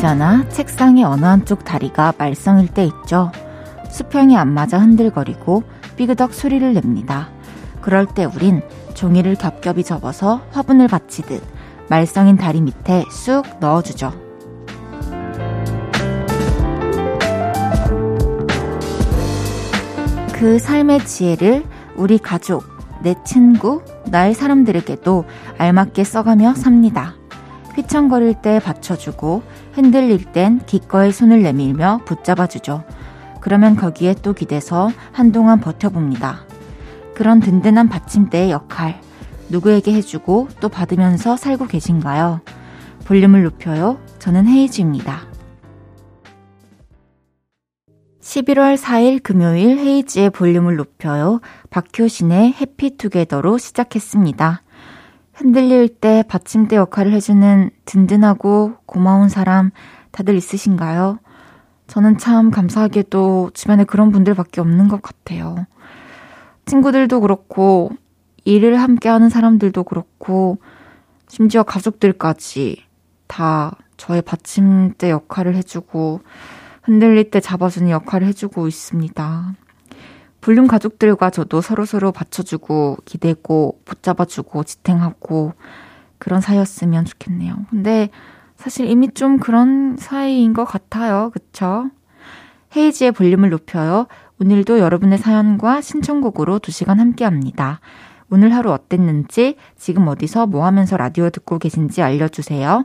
의자나 책상의 어느 한쪽 다리가 말썽일 때 있죠. 수평이 안 맞아 흔들거리고 삐그덕 소리를 냅니다. 그럴 때 우린 종이를 겹겹이 접어서 화분을 받치듯 말썽인 다리 밑에 쑥 넣어주죠. 그 삶의 지혜를 우리 가족, 내 친구, 나의 사람들에게도 알맞게 써가며 삽니다. 휘청거릴 때 받쳐주고 흔들릴 땐 기꺼이 손을 내밀며 붙잡아주죠. 그러면 거기에 또 기대서 한동안 버텨봅니다. 그런 든든한 받침대의 역할, 누구에게 해주고 또 받으면서 살고 계신가요? 볼륨을 높여요. 저는 헤이즈입니다. 11월 4일 금요일 헤이즈의 볼륨을 높여요. 박효신의 해피투게더로 시작했습니다. 흔들릴 때 받침대 역할을 해주는 든든하고 고마운 사람 다들 있으신가요? 저는 참 감사하게도 주변에 그런 분들밖에 없는 것 같아요. 친구들도 그렇고, 일을 함께 하는 사람들도 그렇고, 심지어 가족들까지 다 저의 받침대 역할을 해주고, 흔들릴 때 잡아주는 역할을 해주고 있습니다. 불륜 가족들과 저도 서로서로 받쳐주고, 기대고, 붙잡아주고, 지탱하고, 그런 사이였으면 좋겠네요. 근데 사실 이미 좀 그런 사이인 것 같아요. 그쵸? 헤이지의 볼륨을 높여요. 오늘도 여러분의 사연과 신청곡으로 2시간 함께 합니다. 오늘 하루 어땠는지, 지금 어디서 뭐 하면서 라디오 듣고 계신지 알려주세요.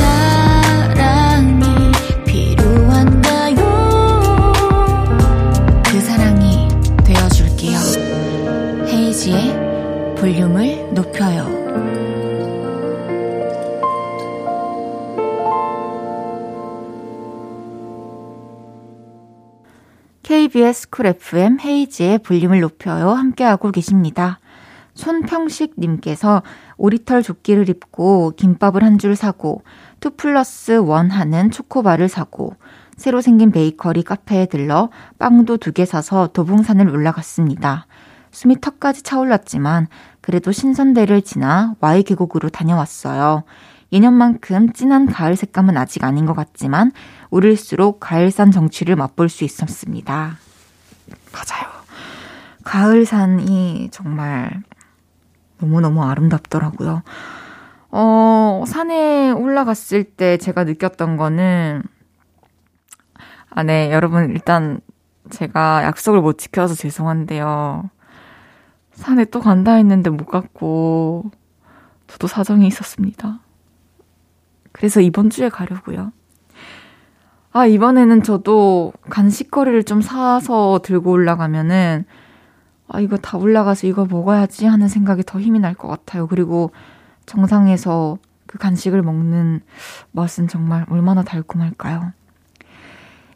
볼륨을 높여요. KBS 쿨 FM 헤이즈의 볼륨을 높여요. 함께하고 계십니다. 손평식님께서 오리털 조끼를 입고 김밥을 한 줄 사고 2 플러스 1 하는 초코바를 사고 새로 생긴 베이커리 카페에 들러 빵도 두 개 사서 도봉산을 올라갔습니다. 숨이 턱까지 차올랐지만 그래도 신선대를 지나 Y 계곡으로 다녀왔어요. 예년만큼 진한 가을 색감은 아직 아닌 것 같지만 오를수록 가을산 정취를 맛볼 수 있었습니다. 맞아요. 가을산이 정말 너무너무 아름답더라고요. 어, 산에 올라갔을 때 제가 느꼈던 거는, 아, 네, 여러분, 일단 제가 약속을 못 지켜서 죄송한데요. 산에 또 간다 했는데 못 갔고, 저도 사정이 있었습니다. 그래서 이번 주에 가려고요. 아, 이번에는 저도 간식거리를 좀 사서 들고 올라가면은, 아, 이거 다 올라가서 이거 먹어야지 하는 생각이 더 힘이 날 것 같아요. 그리고 정상에서 그 간식을 먹는 맛은 정말 얼마나 달콤할까요?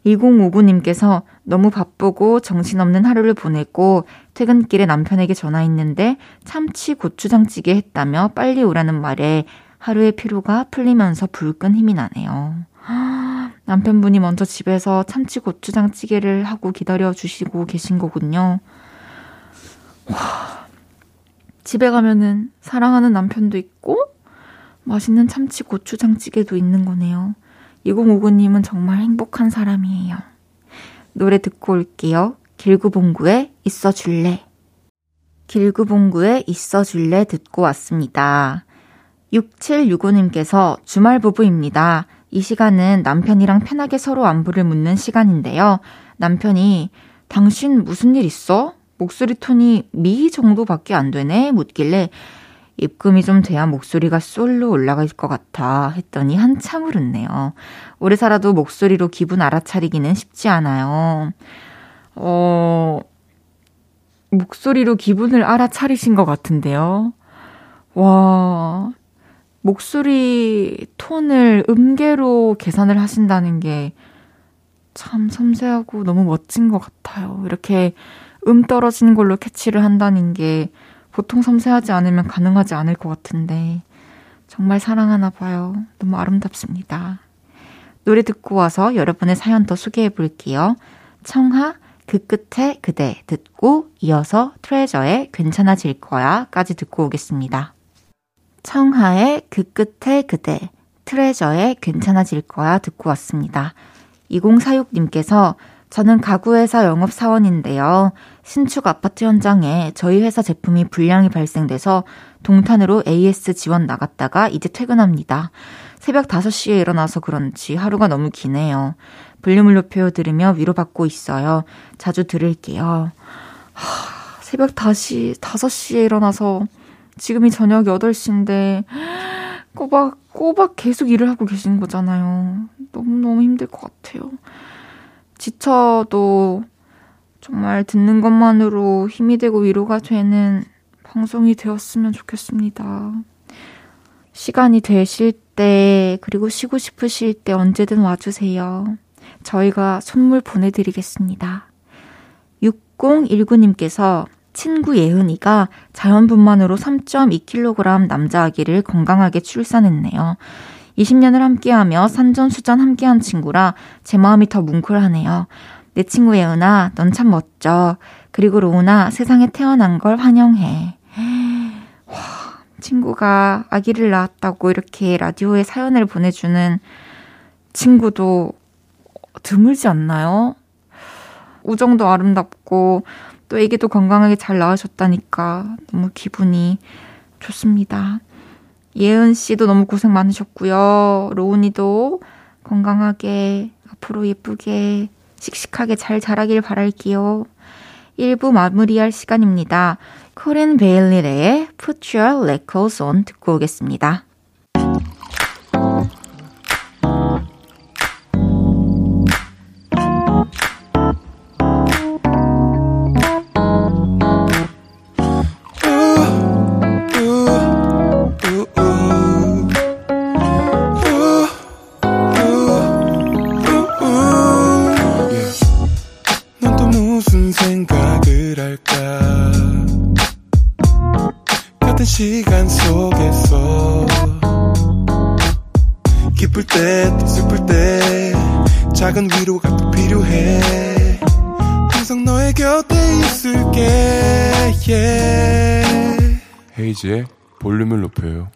2059님께서 너무 바쁘고 정신없는 하루를 보내고 퇴근길에 남편에게 전화했는데 참치 고추장찌개 했다며 빨리 오라는 말에 하루의 피로가 풀리면서 불끈 힘이 나네요. 남편분이 먼저 집에서 참치 고추장찌개를 하고 기다려 주시고 계신 거군요. 와, 집에 가면은 사랑하는 남편도 있고 맛있는 참치 고추장찌개도 있는 거네요. 2059님은 정말 행복한 사람이에요. 노래 듣고 올게요. 길구봉구의 있어줄래. 길구봉구의 있어줄래 듣고 왔습니다. 6765님께서 주말 부부입니다. 이 시간은 남편이랑 편하게 서로 안부를 묻는 시간인데요. 남편이 당신 무슨 일 있어? 목소리 톤이 미 정도밖에 안 되네? 묻길래 입금이 좀 돼야 목소리가 솔로 올라갈 것 같아 했더니 한참을 웃네요. 오래 살아도 목소리로 기분 알아차리기는 쉽지 않아요. 어, 목소리로 기분을 알아차리신 것 같은데요. 와, 목소리 톤을 음계로 계산을 하신다는 게 참 섬세하고 너무 멋진 것 같아요. 이렇게 음 떨어지는 걸로 캐치를 한다는 게 보통 섬세하지 않으면 가능하지 않을 것 같은데 정말 사랑하나 봐요. 너무 아름답습니다. 노래 듣고 와서 여러분의 사연 더 소개해 볼게요. 청하 그 끝에 그대 듣고 이어서 트레저의 괜찮아질 거야까지 듣고 오겠습니다. 청하의 그 끝에 그대 트레저의 괜찮아질 거야 듣고 왔습니다. 2046님께서 저는 가구회사 영업사원인데요. 신축 아파트 현장에 저희 회사 제품이 불량이 발생돼서 동탄으로 AS 지원 나갔다가 이제 퇴근합니다. 새벽 5시에 일어나서 그런지 하루가 너무 기네요. 볼륨을 높여 들으며 위로받고 있어요. 자주 들을게요. 하, 새벽 다시 5시에 일어나서 지금이 저녁 8시인데 꼬박 꼬박 계속 일을 하고 계신 거잖아요. 너무너무 힘들 것 같아요. 지쳐도 정말 듣는 것만으로 힘이 되고 위로가 되는 방송이 되었으면 좋겠습니다. 시간이 되실 때, 그리고 쉬고 싶으실 때 언제든 와주세요. 저희가 선물 보내드리겠습니다. 6019님께서 친구 예은이가 자연분만으로 3.2kg 남자 아기를 건강하게 출산했네요. 20년을 함께하며 산전수전 함께한 친구라 제 마음이 더 뭉클하네요. 내 친구 예은아, 넌 참 멋져. 그리고 로우나, 세상에 태어난 걸 환영해. 와, 친구가 아기를 낳았다고 이렇게 라디오에 사연을 보내주는 친구도 드물지 않나요? 우정도 아름답고, 또 애기도 건강하게 잘 낳으셨다니까 너무 기분이 좋습니다. 예은 씨도 너무 고생 많으셨고요. 로운이도 건강하게 앞으로 예쁘게 씩씩하게 잘 자라길 바랄게요. 1부 마무리할 시간입니다. 코린 베일리의 Put Your Records On 듣고 오겠습니다. 헤이지의 볼륨을 높여요.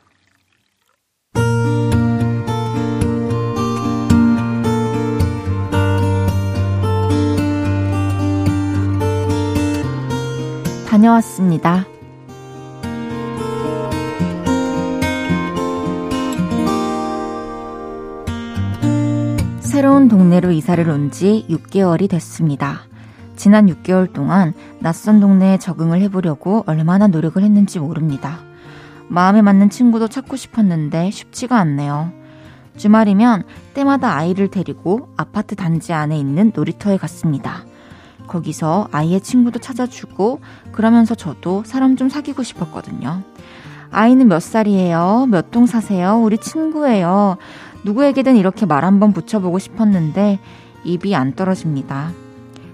다녀왔습니다. 새로운 동네로 이사를 온 지 6개월이 됐습니다. 지난 6개월 동안 낯선 동네에 적응을 해보려고 얼마나 노력을 했는지 모릅니다. 마음에 맞는 친구도 찾고 싶었는데 쉽지가 않네요. 주말이면 때마다 아이를 데리고 아파트 단지 안에 있는 놀이터에 갔습니다. 거기서 아이의 친구도 찾아주고 그러면서 저도 사람 좀 사귀고 싶었거든요. 아이는 몇 살이에요? 몇 동 사세요? 우리 친구예요. 누구에게든 이렇게 말 한번 붙여보고 싶었는데 입이 안 떨어집니다.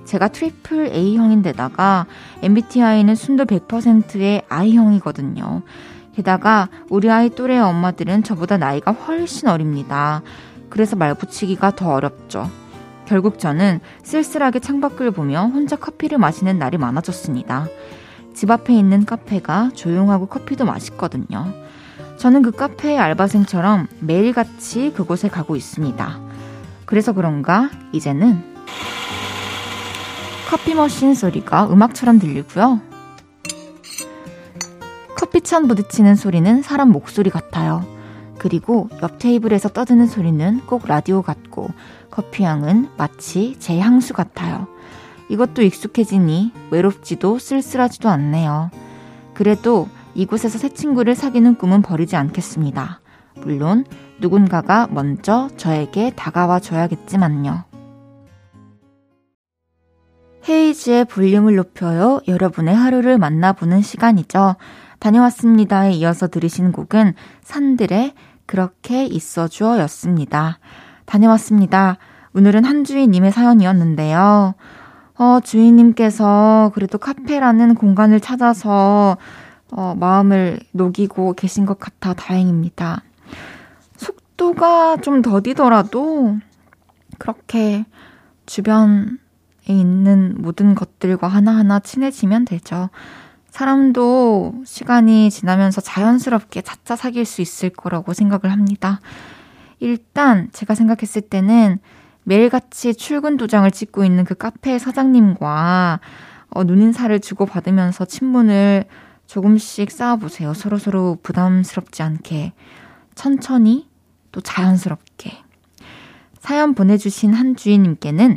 제가 트리플 A형인데다가 MBTI는 순도 100%의 I형이거든요. 게다가 우리 아이 또래 엄마들은 저보다 나이가 훨씬 어립니다. 그래서 말 붙이기가 더 어렵죠. 결국 저는 쓸쓸하게 창밖을 보며 혼자 커피를 마시는 날이 많아졌습니다. 집 앞에 있는 카페가 조용하고 커피도 맛있거든요. 저는 그 카페의 알바생처럼 매일같이 그곳에 가고 있습니다. 그래서 그런가 이제는 커피 머신 소리가 음악처럼 들리고요. 커피찬 부딪히는 소리는 사람 목소리 같아요. 그리고 옆 테이블에서 떠드는 소리는 꼭 라디오 같고 커피향은 마치 제 향수 같아요. 이것도 익숙해지니 외롭지도 쓸쓸하지도 않네요. 그래도 이곳에서 새 친구를 사귀는 꿈은 버리지 않겠습니다. 물론 누군가가 먼저 저에게 다가와 줘야겠지만요. 헤이즈의 볼륨을 높여요. 여러분의 하루를 만나보는 시간이죠. 다녀왔습니다에 이어서 들으신 곡은 산들의 그렇게 있어주어 였습니다. 다녀왔습니다. 오늘은 한주희님의 사연이었는데요. 어, 주인님께서 그래도 카페라는 공간을 찾아서 어, 마음을 녹이고 계신 것 같아 다행입니다. 속도가 좀 더디더라도 그렇게 주변에 있는 모든 것들과 하나하나 친해지면 되죠. 사람도 시간이 지나면서 자연스럽게 차차 사귈 수 있을 거라고 생각을 합니다. 일단 제가 생각했을 때는 매일같이 출근 도장을 찍고 있는 그 카페 사장님과 어, 눈인사를 주고받으면서 친문을 조금씩 쌓아보세요. 서로서로 부담스럽지 않게. 천천히 또 자연스럽게. 사연 보내주신 한 주인님께는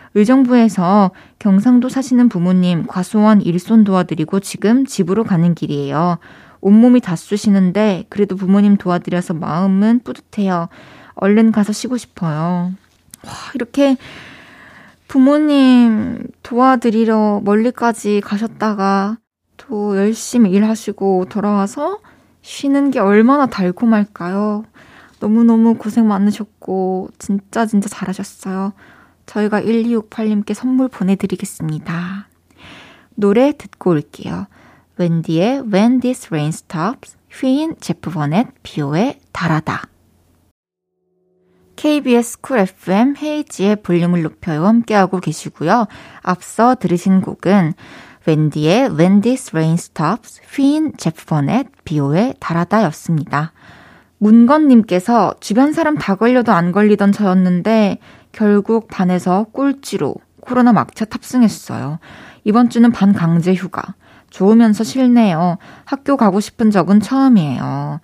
의정부에서 경상도 사시는 부모님 과수원 일손 도와드리고 지금 집으로 가는 길이에요. 온몸이 다 쑤시는데 그래도 부모님 도와드려서 마음은 뿌듯해요. 얼른 가서 쉬고 싶어요. 와, 이렇게 부모님 도와드리러 멀리까지 가셨다가 또 열심히 일하시고 돌아와서 쉬는 게 얼마나 달콤할까요? 너무너무 고생 많으셨고, 진짜 진짜 잘하셨어요. 저희가 1268님께 선물 보내드리겠습니다. 노래 듣고 올게요. 웬디의 When This Rain Stops, 휘인 제프 버넷, 비오의 달하다. KBS 쿨 FM 헤이즈의 볼륨을 높여요 함께하고 계시고요. 앞서 들으신 곡은 웬디의 When This Rain Stops, 휘인 제프 버넷, 비오의 달하다 였습니다. 문건님께서 주변 사람 다 걸려도 안 걸리던 저였는데 결국 반에서 꼴찌로 코로나 막차 탑승했어요. 이번 주는 반 강제 휴가. 좋으면서 싫네요. 학교 가고 싶은 적은 처음이에요.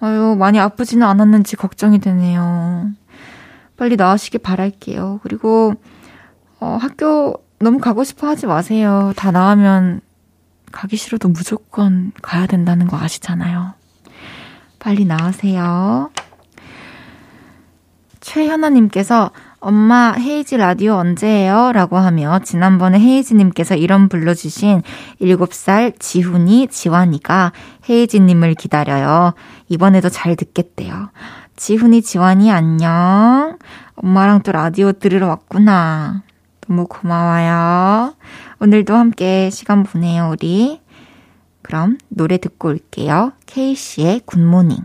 아유, 많이 아프지는 않았는지 걱정이 되네요. 빨리 나으시길 바랄게요. 그리고, 어, 학교 너무 가고 싶어 하지 마세요. 다 나으면 가기 싫어도 무조건 가야 된다는 거 아시잖아요. 빨리 나으세요. 최현아님께서 엄마 헤이지 라디오 언제예요? 라고 하며 지난번에 헤이지님께서 이런 불러주신 7살 지훈이 지환이가 헤이지님을 기다려요. 이번에도 잘 듣겠대요. 지훈이 지환이 안녕. 엄마랑 또 라디오 들으러 왔구나. 너무 고마워요. 오늘도 함께 시간 보내요, 우리. 그럼 노래 듣고 올게요. 케이씨의 굿모닝.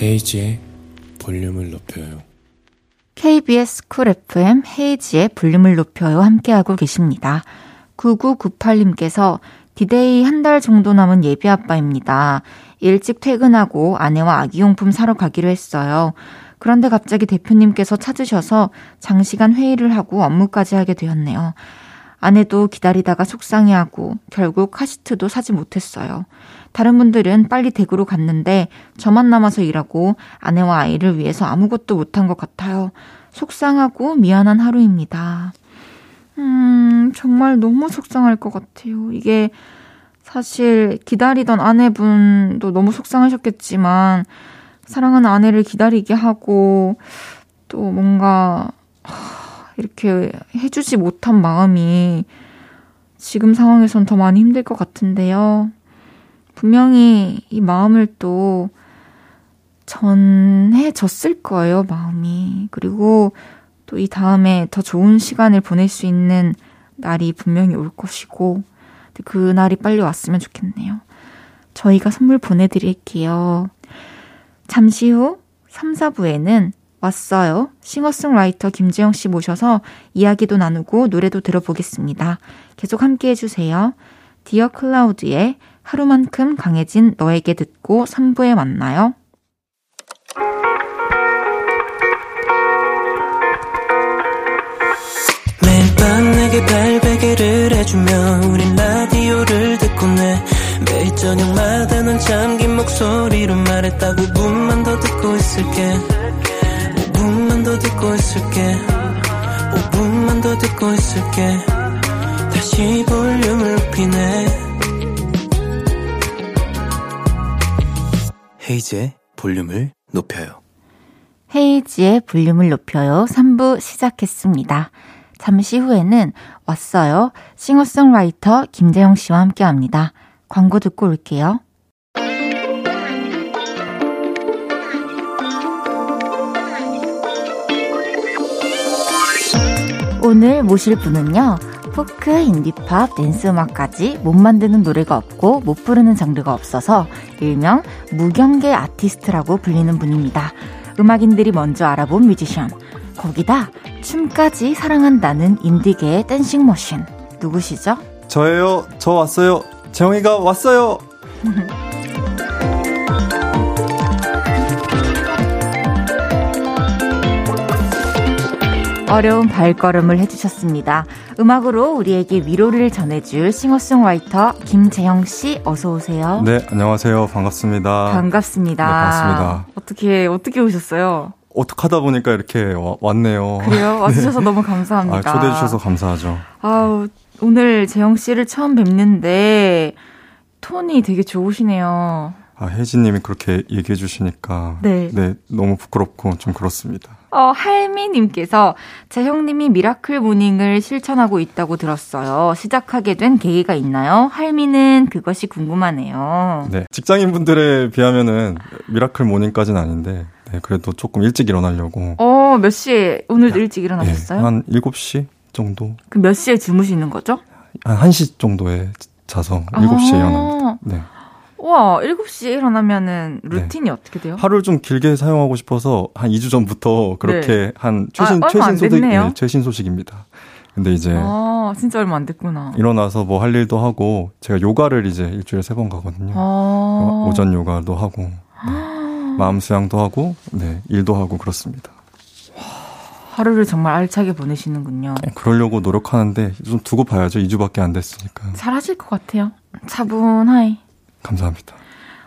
헤이즈의 볼륨을 높여요. KBS 쿨 FM 헤이즈의 볼륨을 높여요. 함께하고 계십니다. 9998님께서 디데이 한 달 정도 남은 예비 아빠입니다. 일찍 퇴근하고 아내와 아기용품 사러 가기로 했어요. 그런데 갑자기 대표님께서 찾으셔서 장시간 회의를 하고 업무까지 하게 되었네요. 아내도 기다리다가 속상해하고 결국 카시트도 사지 못했어요. 다른 분들은 빨리 댁으로 갔는데 저만 남아서 일하고 아내와 아이를 위해서 아무것도 못한 것 같아요. 속상하고 미안한 하루입니다. 음, 정말 너무 속상할 것 같아요. 이게 사실 기다리던 아내분도 너무 속상하셨겠지만 사랑하는 아내를 기다리게 하고 또 뭔가 이렇게 해주지 못한 마음이 지금 상황에선 더 많이 힘들 것 같은데요. 분명히 이 마음을 또 전해졌을 거예요, 마음이. 그리고 또 이 다음에 더 좋은 시간을 보낼 수 있는 날이 분명히 올 것이고, 그 날이 빨리 왔으면 좋겠네요. 저희가 선물 보내드릴게요. 잠시 후 3, 4부에는 왔어요. 싱어송라이터 김재영 씨 모셔서 이야기도 나누고 노래도 들어보겠습니다. 계속 함께 해주세요. 디어 클라우드의 하루만큼 강해진 너에게 듣고 3부에 만나요. 발베개를 해주며 우린 라디오를 듣고 내 매일 저녁마다 넌 잠긴 목소리로 말했다 5분만 더 듣고 있을게 5분만 더 듣고 있을게 5분만 더 듣고 있을게 다시 볼륨을 높이네 헤이즈의 볼륨을 높여요 헤이지의 볼륨을 높여요 3부 시작했습니다. 잠시 후에는 왔어요. 싱어송라이터 김재영 씨와 함께 합니다. 광고 듣고 올게요. 오늘 모실 분은요. 포크, 인디팝, 댄스 음악까지 못 만드는 노래가 없고 못 부르는 장르가 없어서 일명 무경계 아티스트라고 불리는 분입니다. 음악인들이 먼저 알아본 뮤지션. 거기다 춤까지 사랑한다는 인디계의 dancing machine. 누구시죠? 저예요. 저 왔어요. 재영이가 왔어요. 어려운 발걸음을 해주셨습니다. 음악으로 우리에게 위로를 전해줄 싱어송라이터 김재영 씨 어서 오세요. 네, 안녕하세요. 반갑습니다. 반갑습니다. 네, 반갑습니다. 어떻게 어떻게 오셨어요? 어떻게 하다 보니까 이렇게 와, 왔네요. 그래요? 와주셔서 네. 너무 감사합니다. 아, 초대해 주셔서 감사하죠. 아우 오늘 재영 씨를 처음 뵙는데 톤이 되게 좋으시네요. 아, 혜진님이 그렇게 얘기해 주시니까 네. 네 너무 부끄럽고 좀 그렇습니다. 어, 할미님께서 재형님이 miracle morning을 실천하고 있다고 들었어요. 시작하게 된 계기가 있나요? 할미는 그것이 궁금하네요. 네, 직장인 분들에 비하면은 miracle morning까지는 아닌데, 네, 그래도 조금 일찍 일어나려고. 어, 몇 시에 오늘도 일찍 일어나셨어요? 네, 한 7시 정도. 그 몇 시에 주무시는 거죠? 한 1시 정도에 자서 7시에 아~ 일어납니다. 네. 와, 7시에 일어나면은 루틴이 네. 어떻게 돼요? 하루를 좀 길게 사용하고 싶어서 한 2주 전부터 그렇게 네. 한 최신 아, 최신 소식 네, 최신 소식입니다. 근데 이제 아, 진짜 얼마 안 됐구나. 일어나서 뭐 할 일도 하고 제가 요가를 이제 일주일에 세 번 가거든요. 아~ 오전 요가도 하고 네. 마음 수양도 하고 네, 일도 하고 그렇습니다. 하루를 정말 알차게 보내시는군요. 네, 그러려고 노력하는데 좀 두고 봐야죠. 2주밖에 안 됐으니까. 잘하실 것 같아요. 차분하이. 감사합니다.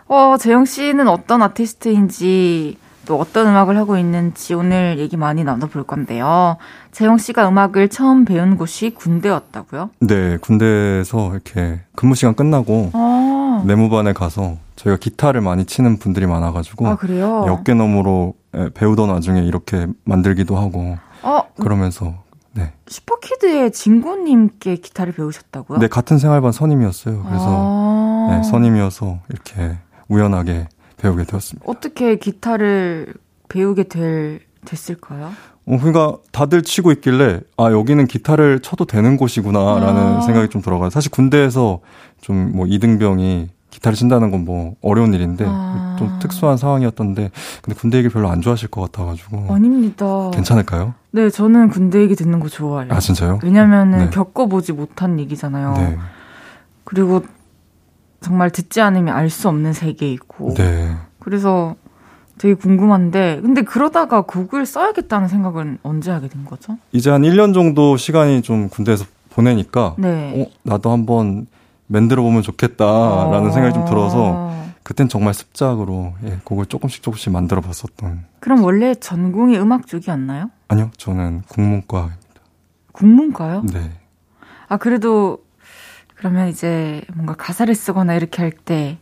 어, 재영 씨는 어떤 아티스트인지 또 어떤 음악을 하고 있는지 오늘 얘기 많이 나눠볼 건데요. 재영 씨가 음악을 처음 배운 곳이 군대였다고요? 네, 군대에서 이렇게 근무 시간 끝나고 아. 내무반에 가서 저희가 기타를 많이 치는 분들이 많아가지고 아, 그래요? 어깨 너머로 배우던 와중에 이렇게 만들기도 하고 어, 그러면서 네. 슈퍼키드의 진구님께 기타를 배우셨다고요? 네, 같은 생활반 선임이었어요. 그래서 아~ 네, 선임이어서 이렇게 우연하게 배우게 되었습니다. 어떻게 기타를 배우게 될, 됐을까요? 어, 그러니까 다들 치고 있길래 아 여기는 기타를 쳐도 되는 곳이구나라는 아~ 생각이 좀 들어가요. 사실 군대에서 좀 뭐 이등병이 기타를 친다는 건 뭐 어려운 일인데 아. 좀 특수한 상황이었던데 근데 군대 얘기 별로 안 좋아하실 것 같아가지고 아닙니다. 괜찮을까요? 네, 저는 군대 얘기 듣는 거 좋아해요. 아 진짜요? 왜냐면은 네. 겪어보지 못한 얘기잖아요. 네. 그리고 정말 듣지 않으면 알 수 없는 세계이고. 네. 그래서 되게 궁금한데 근데 그러다가 곡을 써야겠다는 생각은 언제 하게 된 거죠? 이제 한 1년 정도 시간이 좀 군대에서 보내니까 네. 어, 나도 한번 만들어 보면 좋겠다라는 어. 생각이 좀 들어서 그땐 정말 습작으로 예, 곡을 조금씩 조금씩 만들어 봤었던. 그럼 원래 전공이 음악 쪽이었나요? 아니요, 저는 국문과입니다. 국문과요? 네. 아 그래도 그러면 이제 뭔가 가사를 쓰거나 이렇게 할 때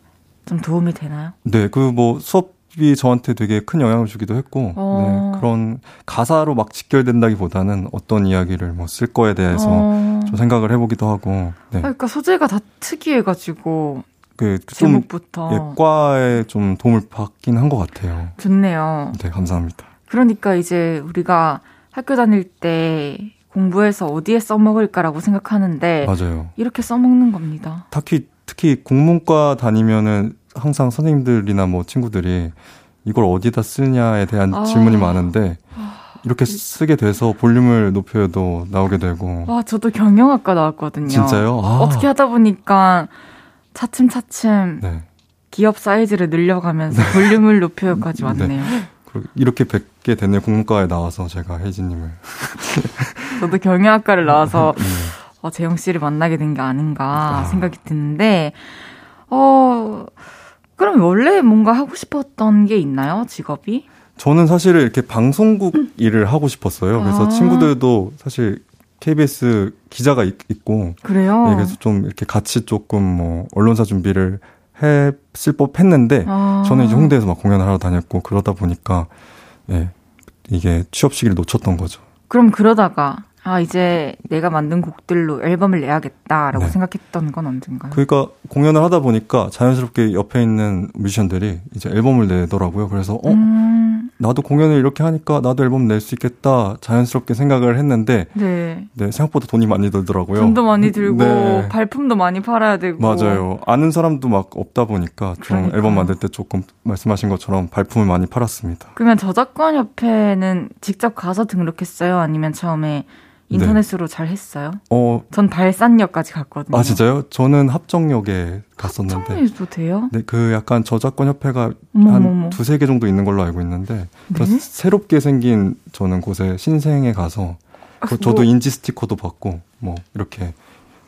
좀 도움이 되나요? 네, 그 뭐 수업이 저한테 되게 큰 영향을 주기도 했고, 어. 네, 그런 가사로 막 직결된다기보다는 어떤 이야기를 뭐 쓸 거에 대해서 어. 좀 생각을 해보기도 하고. 네. 그러니까 소재가 다 특이해가지고 그 제목부터 예, 과에 좀 도움을 받긴 한 것 같아요. 좋네요. 네, 감사합니다. 그러니까 이제 우리가 학교 다닐 때 공부해서 어디에 써먹을까라고 생각하는데 맞아요. 이렇게 써먹는 겁니다. 특히 특히 국문과 다니면은 항상 선생님들이나 뭐 친구들이 이걸 어디다 쓰냐에 대한 아. 질문이 많은데 이렇게 쓰게 돼서 볼륨을 높여도 나오게 되고. 와, 저도 경영학과 나왔거든요. 진짜요? 아. 어떻게 하다 보니까 차츰차츰 네. 기업 사이즈를 늘려가면서 볼륨을 높여까지 네. 왔네요. 네. 이렇게 뵙게 됐네요. 공과에 나와서 제가 혜진님을. 저도 경영학과를 나와서 네. 어, 재영 씨를 만나게 된 게 아닌가 아. 생각이 드는데, 어, 그럼 원래 뭔가 하고 싶었던 게 있나요? 직업이? 저는 사실 이렇게 방송국 음. 일을 하고 싶었어요. 그래서 아. 친구들도 사실 KBS 기자가 있, 고 그래요. 네, 그래서 좀 이렇게 같이 조금 뭐 언론사 준비를 했을 법했는데 아. 저는 이제 홍대에서 막 공연을 하러 다녔고 그러다 보니까 예 이게 취업 시기를 놓쳤던 거죠. 그럼 그러다가 아, 이제 내가 만든 곡들로 앨범을 내야겠다라고 네. 생각했던 건 언젠가요? 그러니까 공연을 하다 보니까 자연스럽게 옆에 있는 뮤지션들이 이제 앨범을 내더라고요. 그래서 어 음... 나도 공연을 이렇게 하니까 나도 앨범 낼 수 있겠다 자연스럽게 생각을 했는데 네. 네 생각보다 돈이 많이 들더라고요. 돈도 많이 들고 네. 발품도 많이 팔아야 되고 맞아요. 아는 사람도 막 없다 보니까 좀 그러니까. 앨범 만들 때 조금 말씀하신 것처럼 발품을 많이 팔았습니다. 그러면 저작권 협회는 직접 가서 등록했어요? 아니면 처음에 인터넷으로 네. 잘 했어요? 어, 전 발산역까지 갔거든요. 아 진짜요? 저는 합정역에 갔었는데. 합정역도 돼요? 네, 그 약간 저작권 협회가 한 두세 개 정도 있는 걸로 알고 있는데 네? 새롭게 생긴 저는 곳에 신생에 가서 그 저도 뭐... 인지 스티커도 받고 뭐 이렇게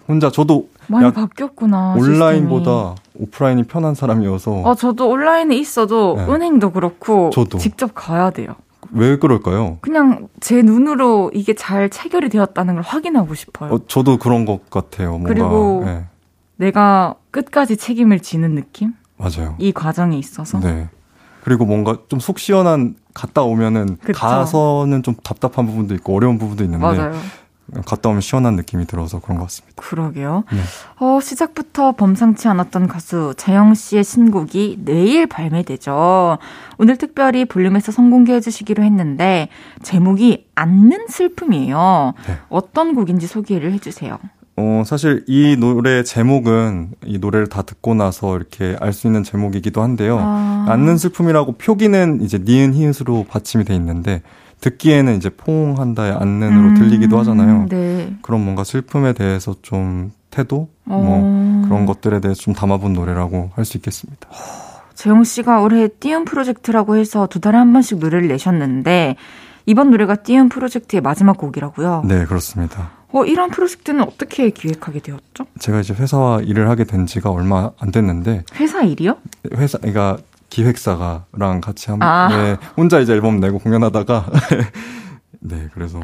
혼자 저도 많이 바뀌었구나. 온라인보다 시스템이. 오프라인이 편한 사람이어서. 아 저도 온라인에 있어도 네. 은행도 그렇고 저도. 직접 가야 돼요. 왜 그럴까요? 그냥 제 눈으로 이게 잘 체결이 되었다는 걸 확인하고 싶어요. 어, 저도 그런 것 같아요. 뭔가. 그리고 네. 내가 끝까지 책임을 지는 느낌? 맞아요. 이 과정에 있어서. 네. 그리고 뭔가 좀 속 시원한 갔다 오면은 그쵸? 가서는 좀 답답한 부분도 있고 어려운 부분도 있는데 맞아요. 갔다 오면 시원한 느낌이 들어서 그런 것 같습니다. 그러게요. 네. 어, 시작부터 범상치 않았던 가수 재영 씨의 신곡이 내일 발매되죠. 오늘 특별히 볼륨에서 선공개해 주시기로 했는데 제목이 않는 슬픔이에요. 네. 어떤 곡인지 소개를 해주세요. 어, 사실 이 노래 제목은 이 노래를 다 듣고 나서 이렇게 알 수 있는 제목이기도 한데요. 아. 않는 슬픔이라고 표기는 이제 니은 히읗으로 받침이 돼 있는데 듣기에는 이제 포옹한다의 안는으로 음, 들리기도 하잖아요. 네. 그런 뭔가 슬픔에 대해서 좀 태도, 뭐 어. 뭐 그런 것들에 대해서 좀 담아본 노래라고 할 수 있겠습니다. 재영 씨가 올해 띄움 프로젝트라고 해서 두 달에 한 번씩 노래를 내셨는데 이번 노래가 띄움 프로젝트의 마지막 곡이라고요? 네, 그렇습니다. 어, 이런 프로젝트는 어떻게 기획하게 되었죠? 제가 이제 회사와 일을 하게 된 지가 얼마 안 됐는데 회사 일이요? 회사 그러니까 기획사가랑 같이 한 아. 네, 혼자 이제 앨범 내고 공연하다가 네 그래서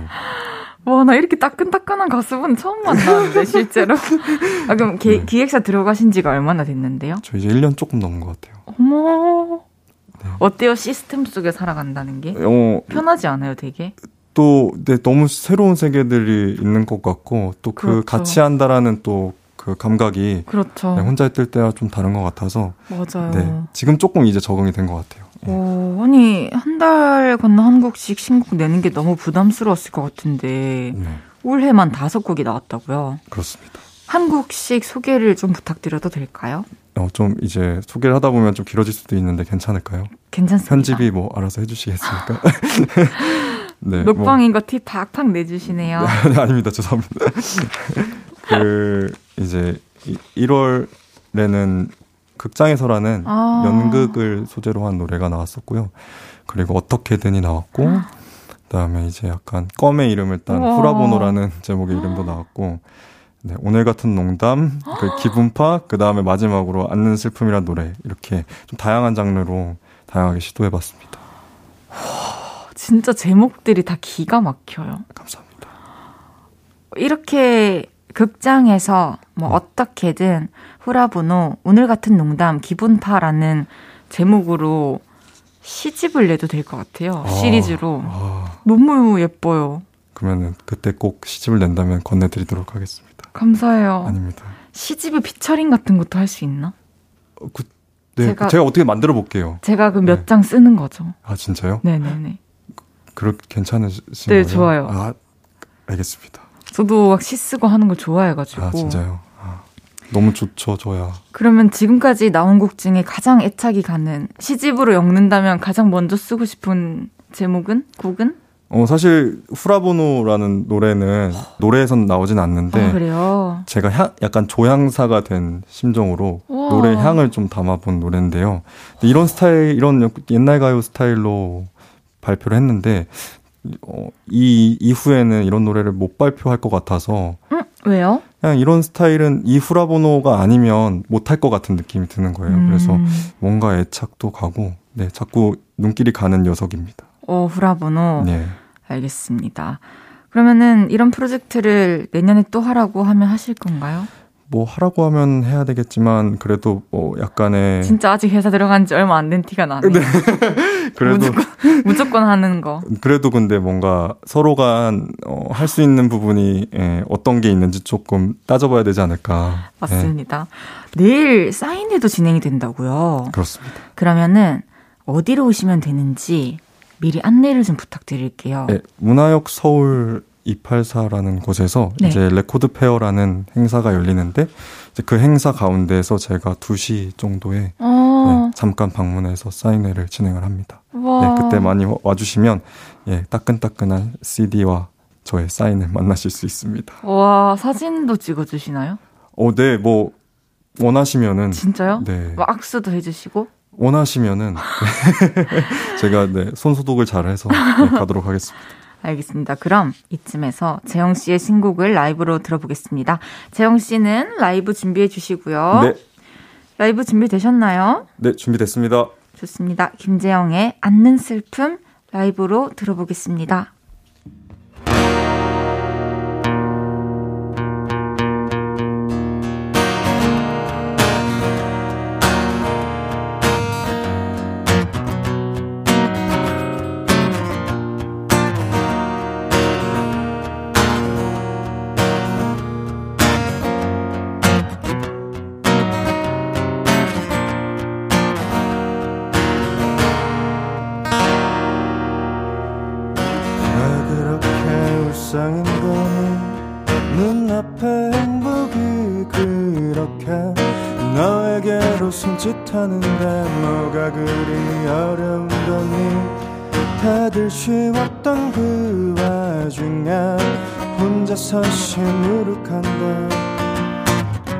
와 나 이렇게 따끈따끈한 가수분 처음 만났는데 실제로 아 그럼 기, 네. 기획사 들어가신 지가 얼마나 됐는데요? 저 이제 1년 조금 넘은 것 같아요. 어머 네. 어때요 시스템 속에 살아간다는 게 어, 편하지 않아요 되게? 또 네, 너무 새로운 세계들이 있는 것 같고 또그 그렇죠. 같이 한다라는 또 그 감각이 그렇죠. 네, 혼자 있을 때와 좀 다른 것 같아서 맞아요. 네, 지금 조금 이제 적응이 된 것 같아요. 네. 오, 아니 한 달 건너 한 곡씩 신곡 내는 게 너무 부담스러웠을 것 같은데 네. 올해만 다섯 곡이 나왔다고요? 그렇습니다. 한 곡씩 소개를 좀 부탁드려도 될까요? 어, 좀 이제 소개를 하다 보면 좀 길어질 수도 있는데 괜찮을까요? 괜찮습니다. 편집이 뭐 알아서 해주시겠습니까? 네, 녹방인 뭐. 거 티 팍팍 내주시네요. 네, 아닙니다. 죄송합니다. 그 이제 1월에는 극장에서라는 아. 연극을 소재로 한 노래가 나왔었고요. 그리고 어떻게든이 나왔고 그다음에 이제 약간 껌의 이름을 딴 우와. 후라보노라는 제목의 이름도 나왔고 네, 오늘 같은 농담, 그 기분파, 그 다음에 마지막으로 앉는 슬픔이란 노래 이렇게 좀 다양한 장르로 다양하게 시도해봤습니다. 진짜 제목들이 다 기가 막혀요. 감사합니다. 이렇게 극장에서 뭐 네. 어떻게든 후라보노 오늘 같은 농담 기분파라는 제목으로 시집을 내도 될 것 같아요. 아, 시리즈로. 아. 너무 예뻐요. 그러면 그때 꼭 시집을 낸다면 건네드리도록 하겠습니다. 감사해요. 아닙니다. 시집에 피처링 같은 것도 할 수 있나? 어, 그, 네, 제가, 제가 어떻게 만들어 볼게요. 제가 그 몇장 네. 쓰는 거죠. 아 진짜요? 네네네. 그렇 괜찮으신 네, 거예요? 네, 좋아요. 아 알겠습니다. 저도 막 시 쓰고 하는 걸 좋아해가지고. 아, 진짜요? 아. 너무 좋죠, 저야. 그러면 지금까지 나온 곡 중에 가장 애착이 가는 시집으로 엮는다면 가장 먼저 쓰고 싶은 제목은 곡은? 어 사실 후라보노라는 노래는 노래에선 나오진 않는데 아, 그래요. 제가 향, 약간 조향사가 된 심정으로 우와. 노래 향을 좀 담아본 노래인데요. 이런 스타일 이런 옛날 가요 스타일로 발표를 했는데 어, 이 이후에는 이런 노래를 못 발표할 것 같아서 음, 왜요? 그냥 이런 스타일은 이 후라보노가 아니면 못할 것 같은 느낌이 드는 거예요. 음. 그래서 뭔가 애착도 가고 네 자꾸 눈길이 가는 녀석입니다. 어, 후라번호. 네. 알겠습니다. 그러면은 이런 프로젝트를 내년에 또 하라고 하면 하실 건가요? 뭐 하라고 하면 해야 되겠지만 그래도 뭐 약간의 진짜 아직 회사 들어간 지 얼마 안 된 티가 나네. 네. 그래도 무조건, 무조건 하는 거. 그래도 근데 뭔가 서로가 어, 할 수 있는 부분이 예, 어떤 게 있는지 조금 따져봐야 되지 않을까. 맞습니다. 예. 내일 사인회도 진행이 된다고요. 그렇습니다. 그러면은 어디로 오시면 되는지 미리 안내를 좀 부탁드릴게요. 네, 문화역 서울 284라는 곳에서 네. 이제 record fair라는 행사가 열리는데 그 행사 가운데에서 제가 2시 정도에 어. 네, 잠깐 방문해서 사인회를 진행을 합니다. 네, 그때 많이 와주시면 예, 따끈따끈한 CD와 저의 사인을 만나실 수 있습니다. 와 사진도 찍어주시나요? 어, 네, 뭐 원하시면은 진짜요? 네. 뭐 악수도 해주시고? 원하시면은 제가 네, 손 소독을 잘 해서 네, 가도록 하겠습니다. 알겠습니다. 그럼 이쯤에서 재영 씨의 신곡을 라이브로 들어보겠습니다. 재영 씨는 라이브 준비해 주시고요. 네. 라이브 준비되셨나요? 네, 준비됐습니다. 좋습니다. 김재영의 앉는 슬픔 라이브로 들어보겠습니다. 하는데 뭐가 그리 어려운 거니? 다들 쉬웠던 그 와중에 혼자서 시무룩한데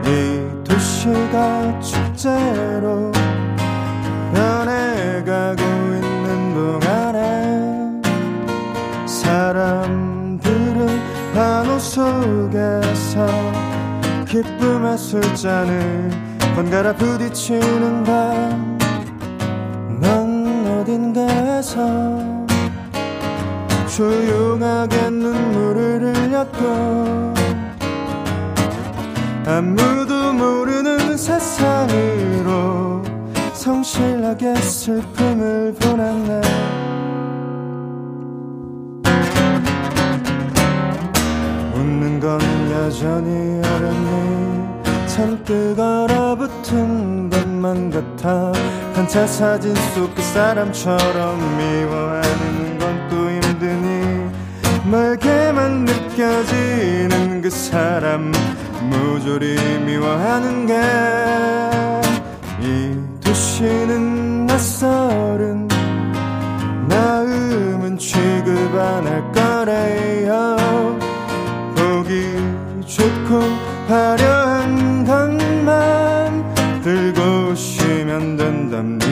이 도시가 축제로 변해가고 있는 동안에 사람들은 환호 속에서 기쁨의 술잔을 번갈아 부딪히는 밤. 넌 어딘가에서 조용하게 눈물을 흘렸고 아무도 모르는 세상으로 성실하게 슬픔을 보냈네. 웃는 건 여전히 어렵니 잔뜩 얼어붙은 것만 같아. 단체 사진 속 그 사람처럼 미워하는 건 또 힘드니 멀게만 느껴지는 그 사람 모조리 미워하는 게 이 도시는 낯설은 마음은 취급 안 할 거래요. 보기 좋고 화려 쉬면 된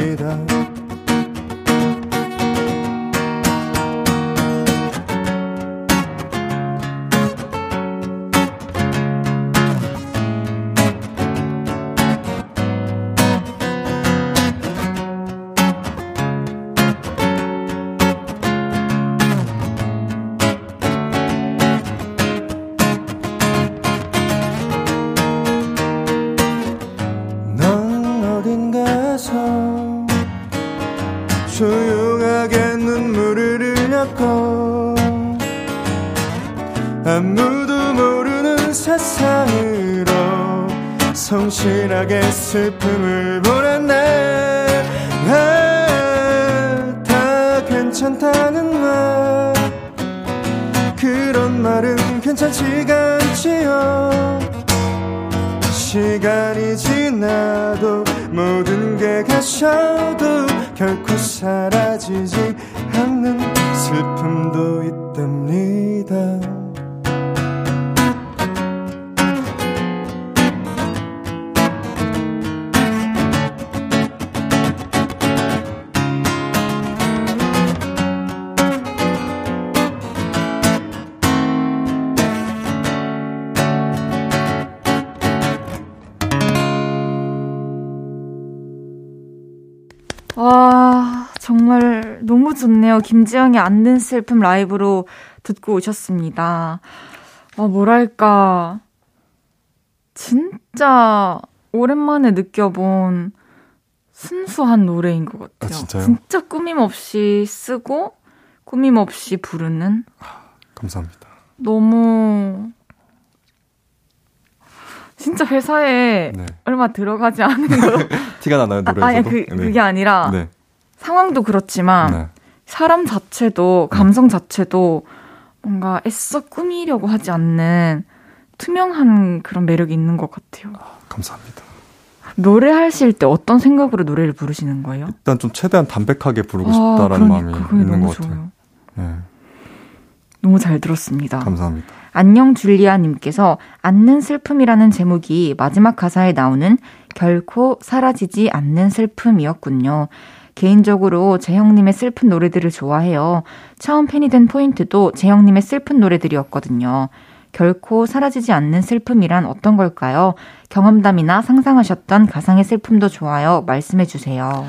슬픔을 보냈네 아, 다 괜찮다는 말 그런 말은 괜찮지가 않지요 시간이 지나도 모든 게 가셔도 결코 사라지지 않는 슬픔도 있답니다. 좋네요. 김지영의 안는 슬픔 라이브로 듣고 오셨습니다. 아, 뭐랄까. 진짜 오랜만에 느껴본 순수한 노래인 것 같아요. 아? 진짜 꾸밈 없이 쓰고 꾸밈 없이 부르는. 감사합니다. 너무 진짜 회사에 네. 얼마 들어가지 않은 거. 티가 나나요 노래에서도? 아, 아니 그 네. 그게 아니라 네. 상황도 그렇지만 네. 사람 자체도 감성 자체도 뭔가 애써 꾸미려고 하지 않는 투명한 그런 매력이 있는 것 같아요. 감사합니다. 노래하실 때 어떤 생각으로 노래를 부르시는 거예요? 일단 좀 최대한 담백하게 부르고 아, 싶다라는 그러니까 마음이 있는 것 같아요. 좋아요. 네. 너무 잘 들었습니다. 감사합니다. 안녕 줄리아님께서 않는 슬픔이라는 제목이 마지막 가사에 나오는 결코 사라지지 않는 슬픔이었군요. 개인적으로 재형님의 슬픈 노래들을 좋아해요. 처음 팬이 된 포인트도 재형님의 슬픈 노래들이었거든요. 결코 사라지지 않는 슬픔이란 어떤 걸까요? 경험담이나 상상하셨던 가상의 슬픔도 좋아요. 말씀해 주세요.